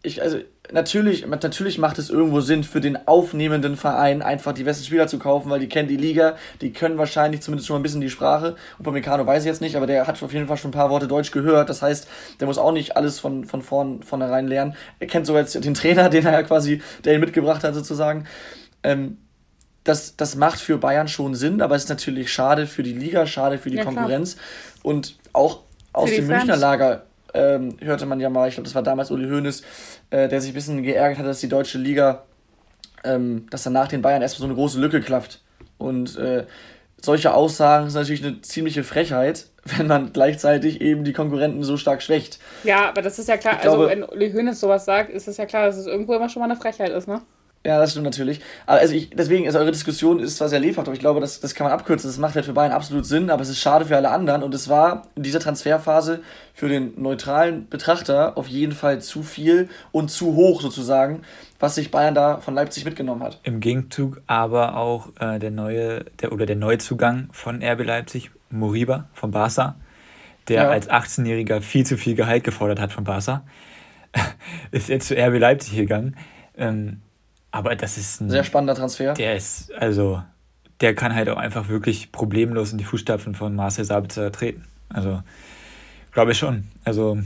B: ich, also natürlich, natürlich macht es irgendwo Sinn für den aufnehmenden Verein, einfach die besten Spieler zu kaufen, weil die kennen die Liga, die können wahrscheinlich zumindest schon mal ein bisschen die Sprache. Upamecano weiß ich jetzt nicht, aber der hat auf jeden Fall schon ein paar Worte Deutsch gehört. Das heißt, der muss auch nicht alles von, von vorn, vornherein lernen. Er kennt sogar jetzt den Trainer, den er ja quasi, der ihn mitgebracht hat sozusagen. Ähm, das, das macht für Bayern schon Sinn, aber es ist natürlich schade für die Liga, schade für die ja, Konkurrenz. Klar. Und auch aus dem Münchner Lager ähm, hörte man ja mal, ich glaube, das war damals Uli Hoeneß, äh, der sich ein bisschen geärgert hat, dass die deutsche Liga, ähm, dass dann nach den Bayern erstmal so eine große Lücke klafft. Und äh, solche Aussagen sind natürlich eine ziemliche Frechheit, wenn man gleichzeitig eben die Konkurrenten so stark schwächt.
D: Ja, aber das ist ja klar, ich also glaube, wenn Uli Hoeneß sowas sagt, ist es ja klar, dass es irgendwo immer schon mal eine Frechheit ist, ne?
B: Ja, das stimmt natürlich. Also ich, deswegen, also eure Diskussion ist zwar sehr lebhaft, aber ich glaube, das, das kann man abkürzen. Das macht halt für Bayern absolut Sinn, aber es ist schade für alle anderen. Und es war in dieser Transferphase für den neutralen Betrachter auf jeden Fall zu viel und zu hoch sozusagen, was sich Bayern da von Leipzig mitgenommen hat.
C: Im Gegenzug aber auch äh, der neue, der oder der Neuzugang von RB Leipzig, Moriba von Barca, der ja. als 18-Jähriger viel zu viel Gehalt gefordert hat von Barca, ist jetzt zu RB Leipzig gegangen. Ähm, aber das ist ein
B: sehr spannender Transfer.
C: Der ist, also, der kann halt auch einfach wirklich problemlos in die Fußstapfen von Marcel Sabitzer treten. Also, glaube ich schon. Also,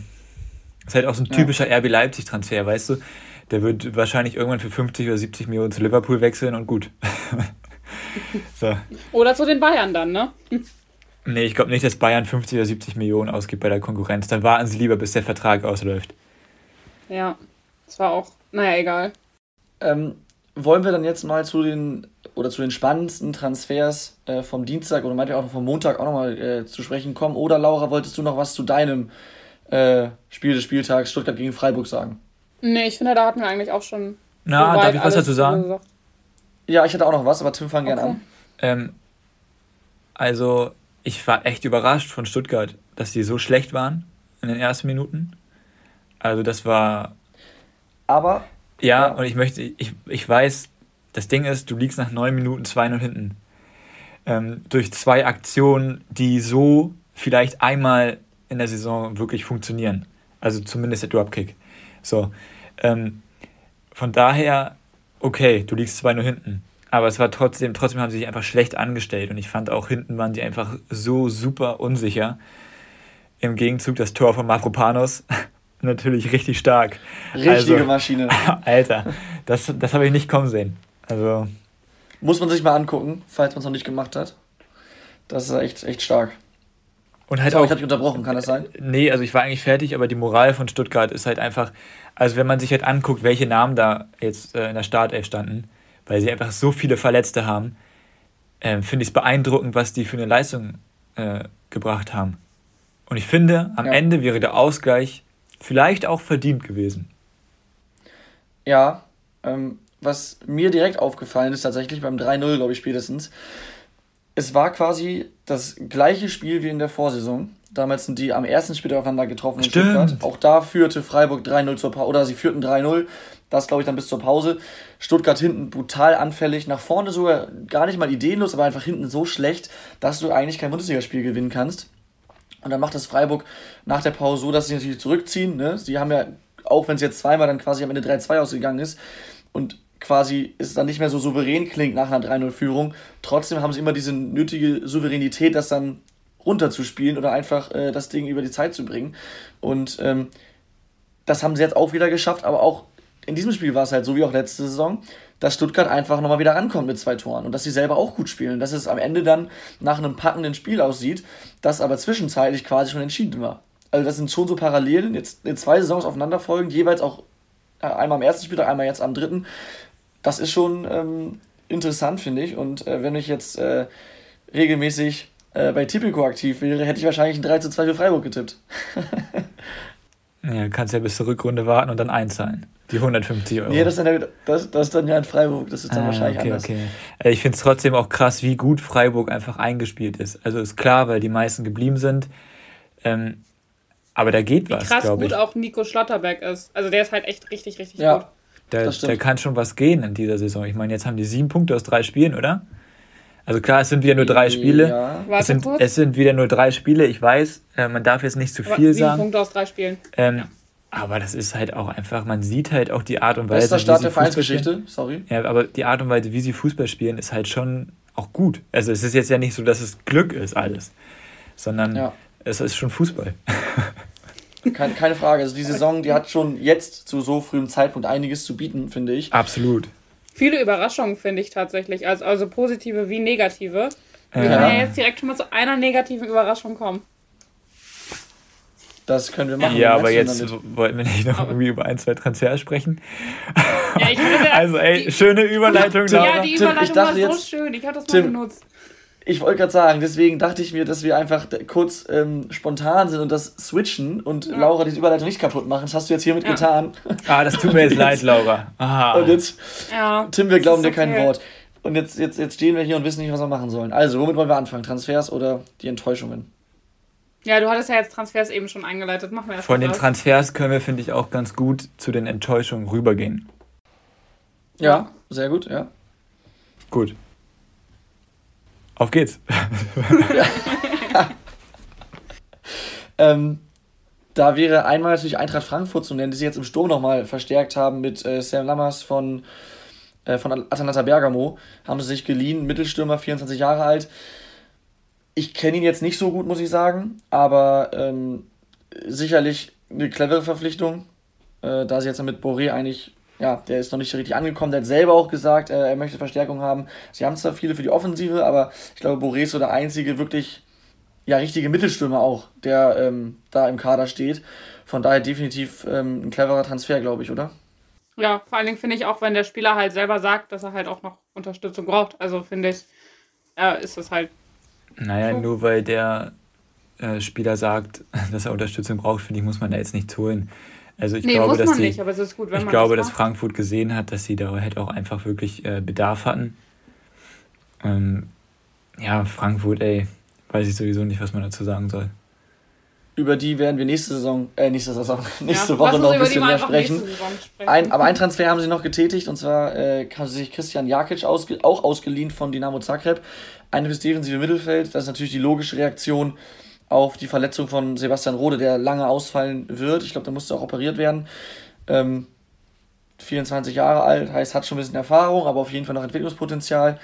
C: ist halt auch so ein typischer ja. RB Leipzig-Transfer, weißt du? Der wird wahrscheinlich irgendwann für 50 oder 70 Millionen zu Liverpool wechseln und gut.
D: so. Oder zu den Bayern dann, ne?
C: Nee, ich glaube nicht, dass Bayern 50 oder 70 Millionen ausgibt bei der Konkurrenz. Dann warten sie lieber, bis der Vertrag ausläuft.
D: Ja, das war auch, naja, egal.
B: Ähm, wollen wir dann jetzt mal zu den oder zu den spannendsten Transfers äh, vom Dienstag oder meint ihr auch noch vom Montag auch nochmal äh, zu sprechen kommen? Oder Laura, wolltest du noch was zu deinem äh, Spiel des Spieltags Stuttgart gegen Freiburg sagen?
D: Nee, ich finde, da hatten wir eigentlich auch schon. Na, darf ich was dazu
B: sagen? Ja, ich hatte auch noch was, aber Tim, fang okay. gerne an.
C: Ähm, also, ich war echt überrascht von Stuttgart, dass die so schlecht waren in den ersten Minuten. Also, das war.
B: Aber
C: ja, und ich möchte, ich, ich weiß, das Ding ist, du liegst nach neun Minuten 2-0 hinten. Ähm, durch zwei Aktionen, die so vielleicht einmal in der Saison wirklich funktionieren. Also zumindest der Dropkick. So. Ähm, von daher, okay, du liegst 2-0 hinten. Aber es war trotzdem, trotzdem haben sie sich einfach schlecht angestellt. Und ich fand auch hinten waren die einfach so super unsicher. Im Gegenzug das Tor von Mafropanos natürlich richtig stark. Richtige also, Maschine. Alter, das, das habe ich nicht kommen sehen. Also.
B: Muss man sich mal angucken, falls man es noch nicht gemacht hat. Das ist echt, echt stark.
C: Und halt
B: Sorry,
C: auch,
B: ich habe dich unterbrochen, kann das sein?
C: Nee, also ich war eigentlich fertig, aber die Moral von Stuttgart ist halt einfach, also wenn man sich halt anguckt, welche Namen da jetzt äh, in der Startelf standen, weil sie einfach so viele Verletzte haben, äh, finde ich es beeindruckend, was die für eine Leistung äh, gebracht haben. Und ich finde, am
B: Ja.
C: Ende wäre der Ausgleich vielleicht auch verdient gewesen.
B: Ja, ähm, was mir direkt aufgefallen ist, tatsächlich beim 3-0, glaube ich, spätestens, es war quasi das gleiche Spiel wie in der Vorsaison. Damals sind die am ersten Spiel aufeinander getroffen in
C: Stimmt.
B: Stuttgart. Auch da führte Freiburg 3-0 zur Pause, oder sie führten 3-0. Das, glaube ich, dann bis zur Pause. Stuttgart hinten brutal anfällig, nach vorne sogar gar nicht mal ideenlos, aber einfach hinten so schlecht, dass du eigentlich kein Bundesligaspiel gewinnen kannst. Und dann macht das Freiburg nach der Pause so, dass sie natürlich zurückziehen. Ne? Sie haben ja, auch wenn es jetzt zweimal dann quasi am Ende 3-2 ausgegangen ist und quasi es dann nicht mehr so souverän klingt nach einer 3-0-Führung, trotzdem haben sie immer diese nötige Souveränität, das dann runterzuspielen oder einfach äh, das Ding über die Zeit zu bringen. Und ähm, das haben sie jetzt auch wieder geschafft, aber auch in diesem Spiel war es halt so wie auch letzte Saison, dass Stuttgart einfach nochmal wieder rankommt mit zwei Toren und dass sie selber auch gut spielen. Dass es am Ende dann nach einem packenden Spiel aussieht, das aber zwischenzeitlich quasi schon entschieden war. Also das sind schon so Parallelen, jetzt in zwei Saisons aufeinanderfolgend, jeweils auch äh, einmal am ersten Spieltag, einmal jetzt am dritten. Das ist schon ähm, interessant, finde ich. Und äh, wenn ich jetzt äh, regelmäßig äh, bei Tipico aktiv wäre, hätte ich wahrscheinlich ein 3 zu 2 für Freiburg getippt.
C: Ja, kannst ja bis zur Rückrunde warten und dann einzahlen. Die 150 Euro.
B: Nee, das ist, dann, das, das ist dann ja in Freiburg, das ist dann
C: Ah,
B: wahrscheinlich
C: okay,
B: anders.
C: okay. Äh, Ich finde es trotzdem auch krass, wie gut Freiburg einfach eingespielt ist. Also ist klar, weil die meisten geblieben sind. Ähm, aber da geht was,
D: Krass gut
C: ich.
D: auch Nico Schlotterbeck ist. Also der ist halt echt richtig, richtig
B: Ja.
D: gut.
C: Da,
B: das stimmt.
C: da kann schon was gehen in dieser Saison. Ich meine, jetzt haben die sieben Punkte aus drei Spielen, oder? Also klar, es sind wieder nur drei Spiele.
B: Ja.
C: Es
D: Warte
C: sind, es sind wieder nur drei Spiele. Ich weiß, äh, man darf jetzt nicht zu
D: Aber
C: viel
D: sieben
C: sagen.
D: Punkte aus drei Spielen.
C: Ähm,
D: Ja.
C: Aber das ist halt auch einfach, man sieht halt auch die Art und Weise,
B: Bester
C: wie
B: Start
C: sie
B: der
C: Fußball
B: Vereinsgeschichte,
C: spielen.
B: sorry.
C: Ja, aber die Art und Weise, wie sie Fußball spielen, ist halt schon auch gut. Also es ist jetzt ja nicht so, dass es Glück ist alles, sondern
B: Ja.
C: es ist schon Fußball.
B: Keine, keine Frage. Also die Saison, die hat schon jetzt zu so frühem Zeitpunkt einiges zu bieten, finde ich.
C: Absolut.
D: Viele Überraschungen finde ich tatsächlich. Also, also positive wie negative. Wir
C: Ja.
D: können ja jetzt direkt schon mal zu einer negativen Überraschung kommen.
B: Das können wir machen.
C: Ja, aber jetzt
B: damit?
C: wollten wir nicht noch
D: Aber-
C: irgendwie über ein, zwei Transfers sprechen.
D: Ja, ich finde,
C: Also ey,
D: die,
C: schöne Überleitung,
B: Tim,
C: Laura.
D: ja, die
B: Tim, ich
D: Überleitung war
B: dachte
D: so
B: jetzt-
D: schön. Ich habe das mal
B: Tim,
D: genutzt.
B: Ich wollte gerade sagen, deswegen dachte ich mir, dass wir einfach kurz ähm, spontan sind und das switchen und Laura diese Überleitung nicht kaputt machen. Das hast du jetzt hiermit
D: Ja.
B: getan.
C: Ah, das tut mir jetzt leid, Laura. Aha.
B: Und jetzt,
D: Ja.
B: Tim, wir glauben dir
D: ist
B: kein
D: okay.
B: Wort. Und jetzt, jetzt, jetzt stehen wir hier und wissen nicht, was wir machen sollen. Also, womit wollen wir anfangen? Transfers oder die Enttäuschungen?
D: Ja, du hattest ja jetzt Transfers eben schon eingeleitet. Machen wir erst
C: Von den
D: das.
C: Transfers können wir, finde ich, auch ganz gut zu den Enttäuschungen rübergehen.
B: Ja, sehr gut, ja.
C: Gut. Auf geht's.
B: Ähm, da wäre einmal natürlich Eintracht Frankfurt zu nennen, die sich jetzt im Sturm nochmal verstärkt haben mit äh, Sam Lammers von, äh, von Atalanta Bergamo. Haben sie sich geliehen, Mittelstürmer, 24 Jahre alt. Ich kenne ihn jetzt nicht so gut, muss ich sagen, aber ähm, sicherlich eine clevere Verpflichtung, äh, da sie jetzt mit Boré eigentlich, ja, der ist noch nicht richtig angekommen, der hat selber auch gesagt, äh, er möchte Verstärkung haben. Sie haben zwar viele für die Offensive, aber ich glaube, Boré ist so der einzige wirklich ja, richtige Mittelstürmer auch, der ähm, da im Kader steht. Von daher definitiv ähm, ein cleverer Transfer, glaube ich, oder?
D: Ja, vor allen Dingen finde ich auch, wenn der Spieler halt selber sagt, dass er halt auch noch Unterstützung braucht. Also finde ich, äh, ist das halt.
C: Naja, nur weil der äh, Spieler sagt, dass er Unterstützung braucht, finde ich, muss man da jetzt nichts holen. Also ich
D: nee,
C: glaube,
D: muss
C: dass die,
D: nicht, aber es ist gut, wenn
C: ich
D: man
C: glaube,
D: das
C: dass. Frankfurt gesehen hat, dass sie da halt auch einfach wirklich äh, Bedarf hatten. Ähm, ja, Frankfurt, ey, weiß ich sowieso nicht, was man dazu sagen soll.
B: Über die werden wir nächste Saison, äh, nächste Saison, nächste
D: ja,
B: Woche noch ein bisschen mehr sprechen.
D: sprechen.
B: Ein, aber ein Transfer haben sie noch getätigt und zwar äh, haben sie sich Christian Jakic ausge, auch ausgeliehen von Dynamo Zagreb. Eine fürs defensive Mittelfeld. Das ist natürlich die logische Reaktion auf die Verletzung von Sebastian Rode, der lange ausfallen wird. Ich glaube, der musste auch operiert werden. Ähm, 24 Jahre alt, heißt, hat schon ein bisschen Erfahrung, aber auf jeden Fall noch Entwicklungspotenzial.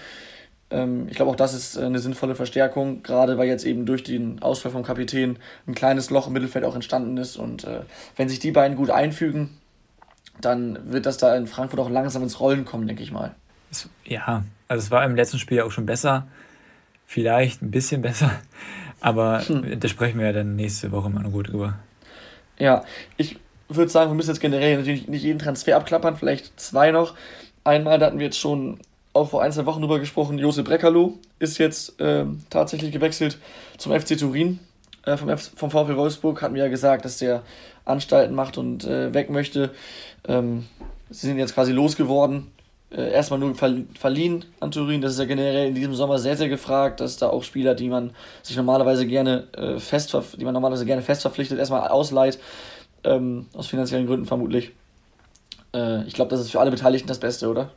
B: Ähm, ich glaube, auch das ist äh, eine sinnvolle Verstärkung, gerade weil jetzt eben durch den Ausfall vom Kapitän ein kleines Loch im Mittelfeld auch entstanden ist. Und äh, wenn sich die beiden gut einfügen, dann wird das da in Frankfurt auch langsam ins Rollen kommen, denke ich mal.
C: Ja, Also es war im letzten Spiel auch schon besser. Vielleicht ein bisschen besser. Aber hm. da sprechen wir ja dann nächste Woche mal Ruhe drüber.
B: Ja, ich würde sagen, wir müssen jetzt generell natürlich nicht jeden Transfer abklappern, vielleicht zwei noch. Einmal, da hatten wir jetzt schon auch vor ein, zwei Wochen drüber gesprochen, Josep Breckerloh ist jetzt äh, tatsächlich gewechselt zum FC Turin. Äh, vom, F vom VfL Wolfsburg hatten wir ja gesagt, dass der Anstalten macht und äh, weg möchte. Ähm, sie sind jetzt quasi losgeworden. Äh, erstmal nur verliehen an Turin. Das ist ja generell in diesem Sommer sehr, sehr gefragt, dass da auch Spieler, die man sich normalerweise gerne äh, fest, die man normalerweise gerne fest verpflichtet, erstmal ausleiht. Ähm, aus finanziellen Gründen vermutlich. Äh, ich glaube, das ist für alle Beteiligten das Beste, oder?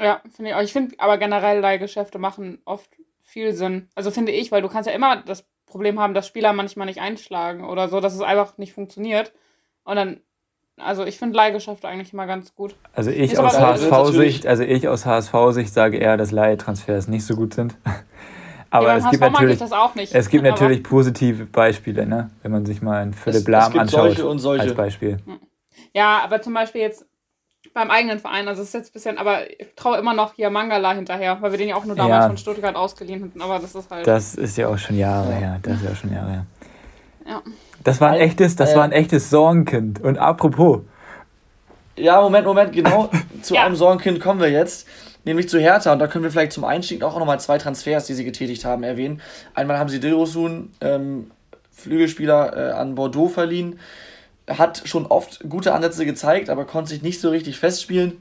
D: Ja, finde ich auch. Ich finde aber generell Leihgeschäfte machen oft viel Sinn. Also finde ich, weil du kannst ja immer das Problem haben, dass Spieler manchmal nicht einschlagen oder so, dass es einfach nicht funktioniert. Und dann, also ich finde Leihgeschäfte eigentlich immer ganz gut.
C: Also ich aus HSV-Sicht, also ich aus HSV-Sicht sage eher, dass Leihtransfers nicht so gut sind. Aber ja, es, gibt natürlich, es gibt natürlich positive Beispiele, ne? wenn man sich mal einen Philipp Lahm anschaut solche und solche. als Beispiel.
D: Ja, aber zum Beispiel jetzt beim eigenen Verein. Also es ist jetzt ein bisschen, aber ich traue immer noch hier Mangala hinterher, weil wir den ja auch nur damals ja, von Stuttgart ausgeliehen hatten. Aber das ist halt.
C: Das ist ja auch schon Jahre her. Das ist ja auch schon Jahre her. Ja. Das war ein echtes, das äh, war ein echtes Sorgenkind. Und apropos.
B: Ja, Moment, Moment, genau. zu ja. einem Sorgenkind kommen wir jetzt. Nämlich zu Hertha. Und da können wir vielleicht zum Einstieg auch nochmal zwei Transfers, die sie getätigt haben, erwähnen. Einmal haben sie Dilrosun, ähm, Flügelspieler, äh, an Bordeaux verliehen hat schon oft gute Ansätze gezeigt, aber konnte sich nicht so richtig festspielen.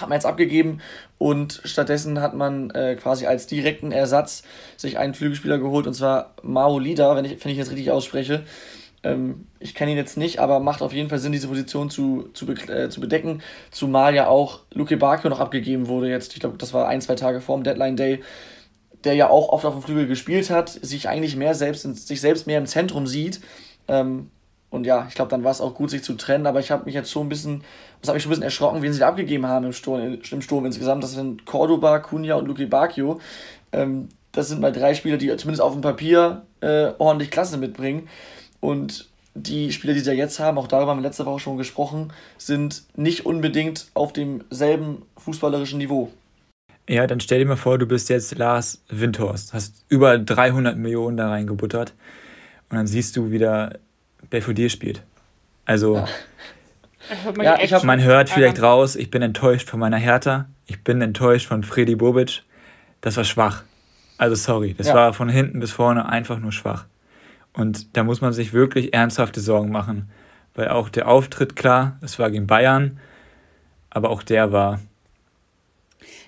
B: Hat man jetzt abgegeben und stattdessen hat man äh, quasi als direkten Ersatz sich einen Flügelspieler geholt und zwar Mao Lida, wenn ich, wenn ich jetzt richtig ausspreche. Ähm, ich kenne ihn jetzt nicht, aber macht auf jeden Fall Sinn, diese Position zu, zu, äh, zu bedecken. Zumal ja auch Luke Bakio noch abgegeben wurde jetzt. Ich glaube, das war ein, zwei Tage vor dem Deadline Day der ja auch oft auf dem Flügel gespielt hat, sich eigentlich mehr selbst, sich selbst mehr im Zentrum sieht. Ähm, und ja, ich glaube, dann war es auch gut, sich zu trennen. Aber ich habe mich jetzt schon ein bisschen, das habe mich schon ein bisschen erschrocken, wen sie da abgegeben haben im Sturm, im Sturm insgesamt. Das sind Cordoba, Cunha und Luki Bacchio. Ähm, das sind mal drei Spieler, die zumindest auf dem Papier äh, ordentlich Klasse mitbringen. Und die Spieler, die sie jetzt haben, auch darüber haben wir letzte Woche schon gesprochen, sind nicht unbedingt auf demselben fußballerischen Niveau.
C: Ja, dann stell dir mal vor, du bist jetzt Lars Windhorst, hast über 300 Millionen da reingebuttert und dann siehst du wieder Belfodil spielt. Also, ja. Ja, hab, man hört vielleicht raus, ich bin enttäuscht von meiner Hertha, ich bin enttäuscht von Freddy Bobic. Das war schwach. Also sorry, das ja. war von hinten bis vorne einfach nur schwach. Und da muss man sich wirklich ernsthafte Sorgen machen. Weil auch der Auftritt, klar, es war gegen Bayern, aber auch der war.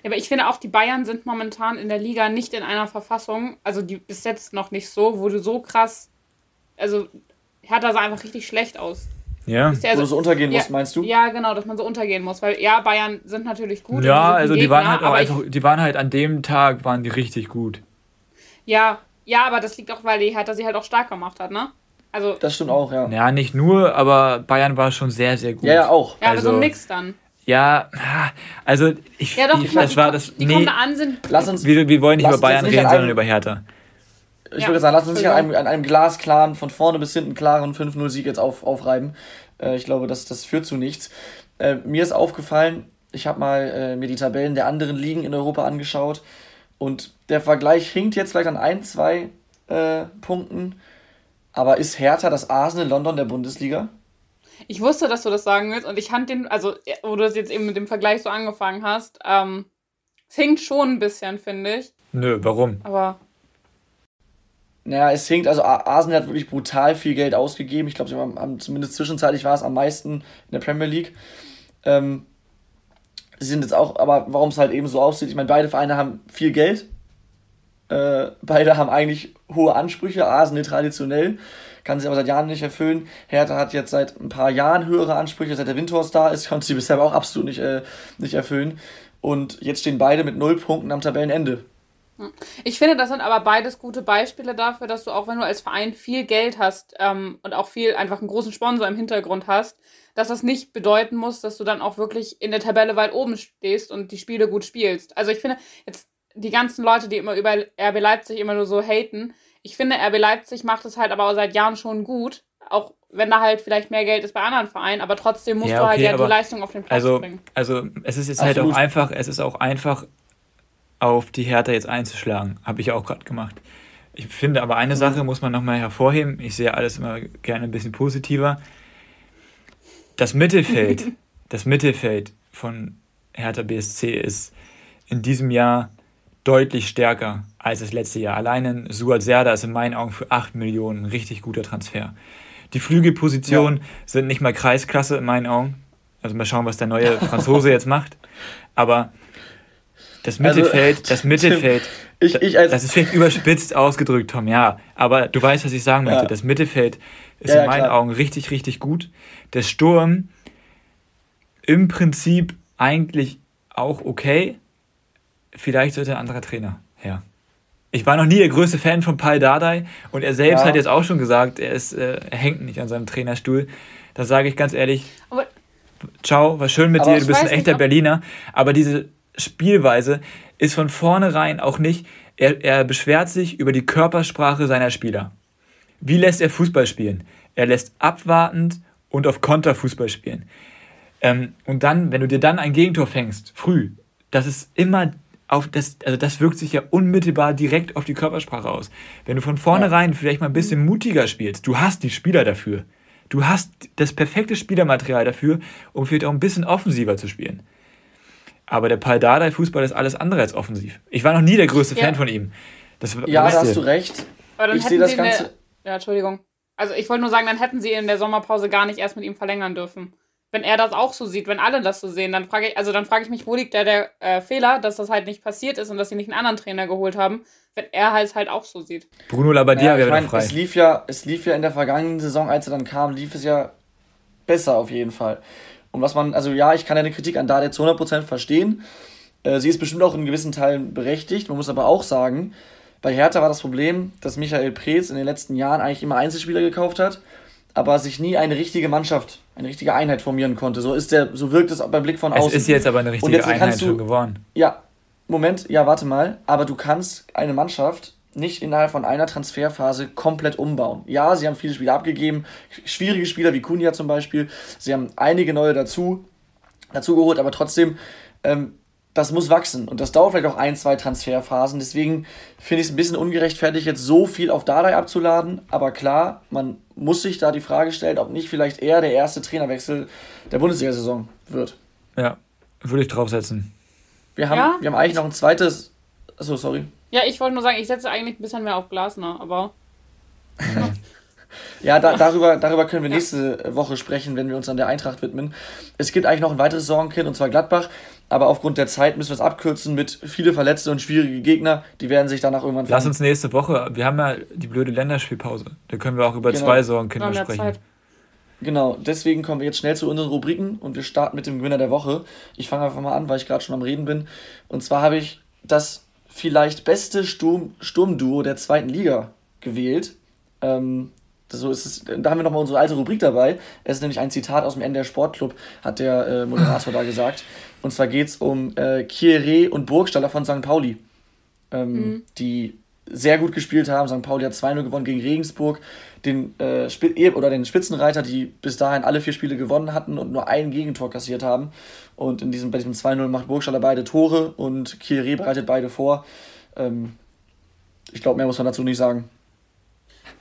D: Ja, aber ich finde auch, die Bayern sind momentan in der Liga nicht in einer Verfassung, also die bis jetzt noch nicht so, wo du so krass, also Hertha sah einfach richtig schlecht aus.
B: Ja, ja so, so untergehen
D: ja,
B: muss, meinst du?
D: Ja, genau, dass man so untergehen muss, weil ja, Bayern sind natürlich gut.
C: Ja, also die Gegner, waren halt auch einfach, die waren halt an dem Tag waren die richtig gut.
D: Ja, ja, aber das liegt auch, weil die Hertha sie halt auch stark gemacht hat, ne? Also
B: das stimmt auch, ja.
C: Ja, nicht nur, aber Bayern war schon sehr, sehr gut.
B: Ja, ja auch.
D: Ja, also, aber so ein Mix dann.
C: Ja, also ich, ja, doch, ich, das war das. Die nee, kommen da an, sind. Lass uns, wir, wir wollen nicht über Bayern reden, sondern über Hertha
B: ich ja. würde sagen, lass uns nicht an einem, an einem glasklaren, von vorne bis hinten klaren 5-0-Sieg jetzt auf, aufreiben. Äh, ich glaube, das, das führt zu nichts. Äh, mir ist aufgefallen, ich habe mal äh, mir die Tabellen der anderen Ligen in Europa angeschaut und der Vergleich hinkt jetzt vielleicht an ein, zwei äh, Punkten. Aber ist Hertha das Arsenal London der Bundesliga?
D: Ich wusste, dass du das sagen willst und ich fand den, also wo du das jetzt eben mit dem Vergleich so angefangen hast, ähm, es hinkt schon ein bisschen, finde ich.
C: Nö, warum?
D: Aber
B: naja, es hinkt, also Arsenal hat wirklich brutal viel Geld ausgegeben. Ich glaube, sie haben, haben, zumindest zwischenzeitlich war es am meisten in der Premier League. Ähm, sie sind jetzt auch, aber warum es halt eben so aussieht, ich meine, beide Vereine haben viel Geld. Äh, beide haben eigentlich hohe Ansprüche. Arsenal traditionell, kann sie aber seit Jahren nicht erfüllen. Hertha hat jetzt seit ein paar Jahren höhere Ansprüche, seit der Windhorst da ist, konnte sie bisher auch absolut nicht, äh, nicht erfüllen. Und jetzt stehen beide mit null Punkten am Tabellenende.
D: Ich finde, das sind aber beides gute Beispiele dafür, dass du auch, wenn du als Verein viel Geld hast ähm, und auch viel einfach einen großen Sponsor im Hintergrund hast, dass das nicht bedeuten muss, dass du dann auch wirklich in der Tabelle weit oben stehst und die Spiele gut spielst. Also ich finde, jetzt die ganzen Leute, die immer über RB Leipzig immer nur so haten, ich finde, RB Leipzig macht es halt aber auch seit Jahren schon gut, auch wenn da halt vielleicht mehr Geld ist bei anderen Vereinen, aber trotzdem musst ja, okay, du halt ja die Leistung auf den Platz
C: also,
D: bringen.
C: Also es ist jetzt Absolut. halt auch einfach, es ist auch einfach auf die Hertha jetzt einzuschlagen. Habe ich auch gerade gemacht. Ich finde aber eine Sache muss man nochmal hervorheben. Ich sehe alles immer gerne ein bisschen positiver. Das Mittelfeld, das Mittelfeld von Hertha BSC ist in diesem Jahr deutlich stärker als das letzte Jahr. Alleine Suat Serda ist in meinen Augen für 8 Millionen ein richtig guter Transfer. Die Flügelpositionen ja. sind nicht mal Kreisklasse in meinen Augen. Also mal schauen, was der neue Franzose jetzt macht. Aber das Mittelfeld, also, das Mittelfeld, ich, ich das ist vielleicht überspitzt ausgedrückt, Tom, ja. Aber du weißt, was ich sagen möchte. Ja. Das Mittelfeld ist ja, in meinen klar. Augen richtig, richtig gut. Der Sturm im Prinzip eigentlich auch okay. Vielleicht sollte ein anderer Trainer her. Ich war noch nie der größte Fan von Paul Dardai und er selbst ja. hat jetzt auch schon gesagt, er, ist, äh, er hängt nicht an seinem Trainerstuhl. Da sage ich ganz ehrlich, aber, ciao, war schön mit dir, du bist ein echter nicht, Berliner. Aber diese Spielweise ist von vornherein auch nicht, er, er beschwert sich über die Körpersprache seiner Spieler. Wie lässt er Fußball spielen? Er lässt abwartend und auf Konter Fußball spielen. Ähm, und dann, wenn du dir dann ein Gegentor fängst, früh, das ist immer auf das, also das wirkt sich ja unmittelbar direkt auf die Körpersprache aus. Wenn du von vornherein ja. vielleicht mal ein bisschen mutiger spielst, du hast die Spieler dafür. Du hast das perfekte Spielermaterial dafür, um vielleicht auch ein bisschen offensiver zu spielen. Aber der Paldadei-Fußball ist alles andere als offensiv. Ich war noch nie der größte ja. Fan von ihm.
B: Das, ja, da hast du recht. ich sehe
D: das Ganze. Eine, ja, Entschuldigung. Also ich wollte nur sagen, dann hätten sie in der Sommerpause gar nicht erst mit ihm verlängern dürfen wenn er das auch so sieht, wenn alle das so sehen, dann frage ich, also dann frage ich mich, wo liegt da der äh, Fehler, dass das halt nicht passiert ist und dass sie nicht einen anderen Trainer geholt haben, wenn er halt halt auch so sieht. Bruno Labbadia
B: ja, wäre mein, frei. Es lief ja, es lief ja in der vergangenen Saison, als er dann kam, lief es ja besser auf jeden Fall. Und was man, also ja, ich kann eine Kritik an Dade zu 100% verstehen. Äh, sie ist bestimmt auch in gewissen Teilen berechtigt. Man muss aber auch sagen, bei Hertha war das Problem, dass Michael Preetz in den letzten Jahren eigentlich immer Einzelspieler gekauft hat aber sich nie eine richtige Mannschaft, eine richtige Einheit formieren konnte. So ist der, so wirkt es beim Blick von außen. Es ist jetzt aber eine richtige Einheit du, schon geworden. Ja, Moment, ja, warte mal. Aber du kannst eine Mannschaft nicht innerhalb von einer Transferphase komplett umbauen. Ja, sie haben viele Spieler abgegeben, schwierige Spieler wie Kunja zum Beispiel. Sie haben einige neue dazu, dazu geholt, aber trotzdem ähm, das muss wachsen und das dauert vielleicht auch ein, zwei Transferphasen. Deswegen finde ich es ein bisschen ungerechtfertigt, jetzt so viel auf Dardai abzuladen. Aber klar, man muss sich da die Frage stellen, ob nicht vielleicht eher der erste Trainerwechsel der Bundesliga-Saison wird.
C: Ja, würde ich draufsetzen.
B: Wir haben, ja? wir haben eigentlich noch ein zweites. Achso, sorry.
D: Ja, ich wollte nur sagen, ich setze eigentlich ein bisschen mehr auf Glasner, aber.
B: Ja. Ja, da, darüber, darüber können wir nächste Woche sprechen, wenn wir uns an der Eintracht widmen. Es gibt eigentlich noch ein weiteres Sorgenkind, und zwar Gladbach. Aber aufgrund der Zeit müssen wir es abkürzen mit viele Verletzte und schwierige Gegner. Die werden sich danach irgendwann
C: Lass uns nächste Woche, wir haben ja die blöde Länderspielpause. Da können wir auch über genau. zwei Sorgenkinder sprechen. Zeit.
B: Genau, deswegen kommen wir jetzt schnell zu unseren Rubriken und wir starten mit dem Gewinner der Woche. Ich fange einfach mal an, weil ich gerade schon am Reden bin. Und zwar habe ich das vielleicht beste Sturm, Sturmduo der zweiten Liga gewählt. Ähm, so ist es, da haben wir nochmal unsere alte Rubrik dabei. Es ist nämlich ein Zitat aus dem NDR Sportclub, hat der äh, Moderator da gesagt. Und zwar geht es um äh, Kieré und Burgstaller von St. Pauli, ähm, mhm. die sehr gut gespielt haben. St. Pauli hat 2-0 gewonnen gegen Regensburg, den, äh, oder den Spitzenreiter, die bis dahin alle vier Spiele gewonnen hatten und nur ein Gegentor kassiert haben. Und in diesem, bei diesem 2-0 macht Burgstaller beide Tore und Kieré bereitet beide vor. Ähm, ich glaube, mehr muss man dazu nicht sagen.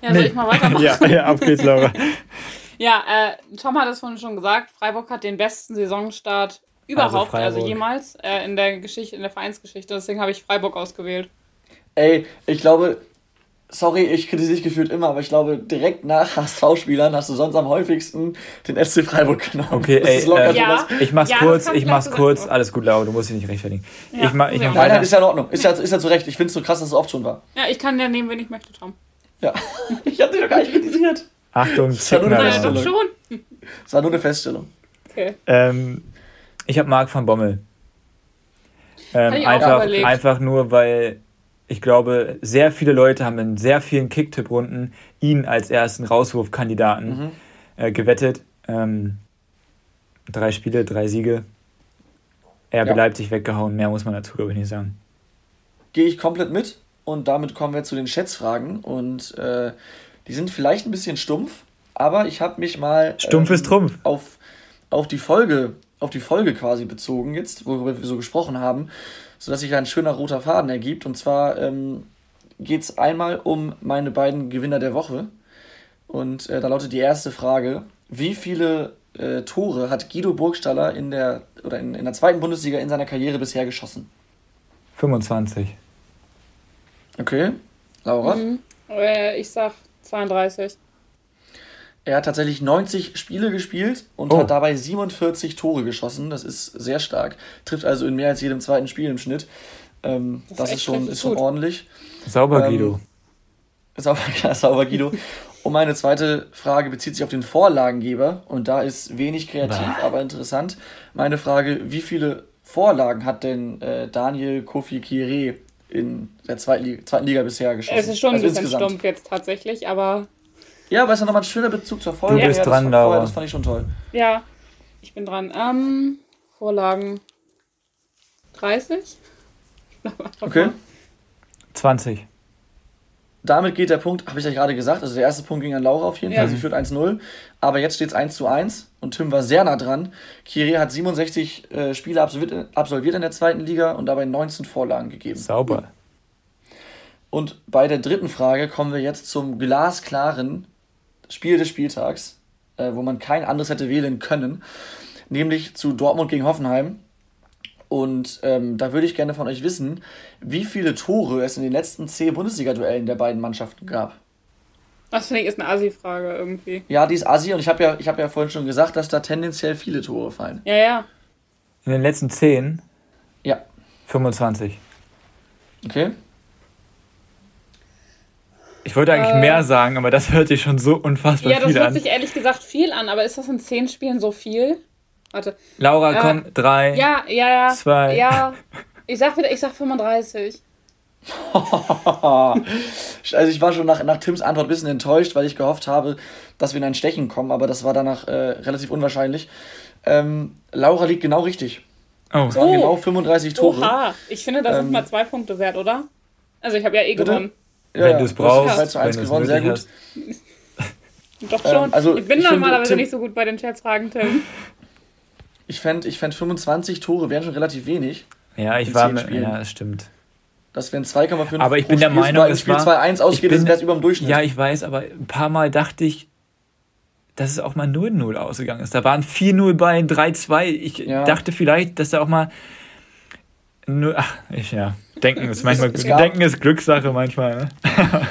B: Ja, soll nee. ich mal
D: weitermachen? ja, ja, auf geht's, Laura. ja, äh, Tom hat es vorhin schon gesagt, Freiburg hat den besten Saisonstart überhaupt, also, also jemals äh, in der Geschichte, in der Vereinsgeschichte. Deswegen habe ich Freiburg ausgewählt.
B: Ey, ich glaube, sorry, ich kritisiere dich gefühlt immer, aber ich glaube, direkt nach HSV-Spielern hast du sonst am häufigsten den SC Freiburg genommen. Okay, ey,
C: äh, ja. ich mach's ja, kurz, ich mach's kurz, alles gut, Laura, du musst dich nicht rechtfertigen. Ja. Ich,
B: ma, ich ja. Nein, nein, ist ja in Ordnung, ist ja, ist ja zu Recht. Ich finde es so krass, dass es oft schon war.
D: Ja, ich kann ja nehmen, wenn ich möchte, Tom.
B: Ja, ich habe dich doch gar nicht kritisiert. Achtung, das war nur eine Feststellung. Schon. Das war nur eine Feststellung.
C: Okay. Ähm, ich habe Marc van Bommel. Ähm, einfach, einfach nur, weil ich glaube, sehr viele Leute haben in sehr vielen Kicktipp-Runden ihn als ersten Rauswurfkandidaten mhm. äh, gewettet. Ähm, drei Spiele, drei Siege. Er ja. bleibt sich weggehauen. Mehr muss man dazu, glaube ich, nicht sagen.
B: Gehe ich komplett mit. Und damit kommen wir zu den Schätzfragen. Und äh, die sind vielleicht ein bisschen stumpf, aber ich habe mich mal
C: Stumpf ähm, ist Trumpf.
B: Auf, auf die Folge, auf die Folge quasi bezogen jetzt, worüber wir so gesprochen haben. Sodass sich ein schöner roter Faden ergibt. Und zwar ähm, geht es einmal um meine beiden Gewinner der Woche. Und äh, da lautet die erste Frage: Wie viele äh, Tore hat Guido Burgstaller in der, oder in, in der zweiten Bundesliga in seiner Karriere bisher geschossen?
C: 25.
B: Okay. Laura?
D: Mhm. Äh, ich sag 32.
B: Er hat tatsächlich 90 Spiele gespielt und
C: Oh.
B: hat dabei 47 Tore geschossen. Das ist sehr stark. Trifft also in mehr als jedem zweiten Spiel im Schnitt. Ähm, das
D: Das ist
B: schon, ist schon
D: gut.
B: ordentlich.
C: Sauber,
B: Ähm,
C: Guido.
B: Sauber, ja, sauber Guido. Und meine zweite Frage bezieht sich auf den Vorlagengeber. Und da ist wenig kreativ,
C: Bah.
B: aber interessant. Meine Frage: Wie viele Vorlagen hat denn äh, Daniel Kofi Kire in der zweiten Liga, zweiten Liga bisher geschossen?
D: Es ist schon ein
B: Also
D: bisschen
B: insgesamt.
D: stumpf jetzt tatsächlich, aber
B: Ja, aber es ist ja nochmal ein schöner Bezug zur Folge.
C: Du bist
B: ja, das
C: dran,
B: vorher,
C: Laura.
B: Das fand ich schon toll.
D: ja, ich bin dran. Ähm, Vorlagen 30?
B: Okay.
C: 20.
B: Damit geht der Punkt, habe ich ja gerade gesagt, also der erste Punkt ging an Laura auf jeden
D: Ja.
B: Fall, sie führt 1-0, aber jetzt steht es 1 zu 1 und Tim war sehr nah dran. Kiri hat 67 äh, Spiele absolviert, absolviert in der zweiten Liga und dabei 19 Vorlagen gegeben.
C: Sauber.
B: Und bei der dritten Frage kommen wir jetzt zum glasklaren Spiel des Spieltags, äh, wo man kein anderes hätte wählen können, nämlich zu Dortmund gegen Hoffenheim. Und ähm, da würde ich gerne von euch wissen, wie viele Tore es in den letzten zehn Bundesliga-Duellen der beiden Mannschaften gab.
D: Das finde ich ist eine Assi-Frage irgendwie.
B: Ja, die ist Assi und ich habe ja, ich hab ja vorhin schon gesagt, dass da tendenziell viele Tore fallen.
D: Ja, ja.
C: In den letzten 10,
B: Ja,
C: 25.
B: okay.
C: Ich wollte eigentlich
D: Äh.
C: mehr sagen, aber das hört sich schon so unfassbar
D: Ja, das
C: viel
D: hört
C: an.
D: sich ehrlich gesagt viel an, aber ist das in 10 Spielen so viel? Warte.
C: Laura,
D: Äh,
C: komm, drei.
D: Ja, ja, ja.
C: Zwei.
D: Ja. Ich sag wieder, ich sag 35.
B: also ich war schon nach, nach Tims Antwort ein bisschen enttäuscht, weil ich gehofft habe, dass wir in ein Stechen kommen, aber das war danach äh, relativ unwahrscheinlich. Ähm, Laura liegt genau richtig.
C: Oh,
B: Es waren
D: Oh.
B: genau 35 Tore.
D: Oha. Ich finde, das
B: Ähm,
D: sind mal zwei Punkte wert, oder? Also ich habe ja eh
B: Bitte?
D: gewonnen.
B: Ja,
C: wenn du es brauchst,
B: 2 zu 1
C: wenn du es
B: gewonnen, sehr gut.
C: hast.
D: Doch
B: Ähm,
D: schon.
B: also
D: ich bin
B: ich finde,
D: normalerweise
B: Tim-
D: nicht so gut bei den Scherzfragen, Tim.
B: Ich fände ich fänd 25 Tore wären schon relativ wenig.
C: Ja, ich war mit,
B: Spielen.
C: ja, das stimmt.
B: Das wären 2,5
C: Aber ich
B: pro
C: bin der
B: Spiel.
C: Meinung, es
B: Spiel
C: war-
B: 2-1
C: ich
B: ausgeht,
C: bin-
B: ist das über dem Durchschnitt.
C: Ja, ich weiß, aber ein paar Mal dachte ich, dass es auch mal 0-0 ausgegangen ist. Da waren 4-0 bei 3-2. Ich
B: Ja.
C: dachte vielleicht, dass da auch mal. Nur, ach, ich, ja. Denken ist manchmal.
B: es gab-
C: Denken ist Glückssache manchmal. Ne?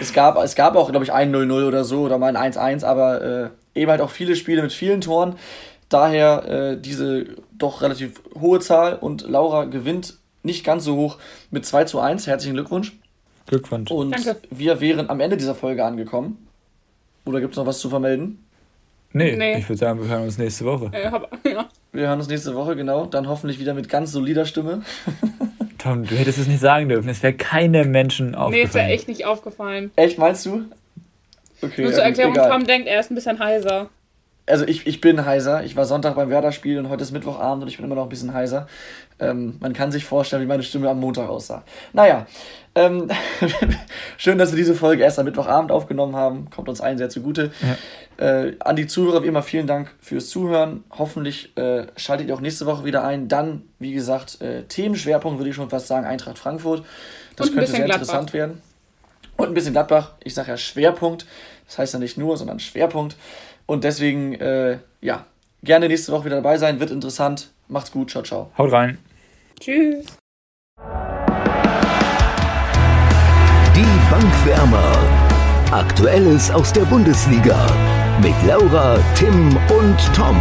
B: Es gab, es gab auch, glaube ich, ein 0-0 oder so oder mal ein 1-1, aber äh, eben halt auch viele Spiele mit vielen Toren. Daher äh, diese doch relativ hohe Zahl und Laura gewinnt nicht ganz so hoch mit 2 zu 1. Herzlichen Glückwunsch.
C: Glückwunsch.
B: Und
D: Danke.
B: wir wären am Ende dieser Folge angekommen. Oder gibt es noch was zu vermelden?
C: Nee,
D: Nee.
C: ich würde sagen, wir hören uns nächste Woche.
D: Äh, hab, ja.
B: Wir hören uns nächste Woche, genau. Dann hoffentlich wieder mit ganz solider Stimme.
C: Tom, du hättest es nicht sagen dürfen. Es wäre keinem Menschen aufgefallen.
D: Nee, ist ja echt nicht aufgefallen.
B: Echt, meinst du? Okay,
D: Nur
B: ja
D: zur Erklärung,
B: egal.
D: Tom denkt, er ist ein bisschen heiser.
B: Also ich, ich bin heiser. Ich war Sonntag beim Werder-Spiel und heute ist Mittwochabend und ich bin immer noch ein bisschen heiser. Ähm, man kann sich vorstellen, wie meine Stimme am Montag aussah. Naja, ähm, schön, dass wir diese Folge erst am Mittwochabend aufgenommen haben. Kommt uns allen sehr zugute. Äh, an die Zuhörer wie immer vielen Dank fürs Zuhören. Hoffentlich äh, schaltet ihr auch nächste Woche wieder ein. Dann, wie gesagt, äh, Themenschwerpunkt würde ich schon fast sagen, Eintracht Frankfurt. Das könnte sehr
D: Gladbach.
B: interessant werden. Und ein bisschen Gladbach. Ich sage ja Schwerpunkt. Das heißt ja nicht nur, sondern Schwerpunkt. Und deswegen, äh, ja, gerne nächste Woche wieder dabei sein. Wird interessant. Macht's gut. Ciao, ciao.
C: Haut rein.
D: Tschüss.
A: Die Bankwärmer. Aktuelles aus der Bundesliga. Mit Laura, Tim und Tom.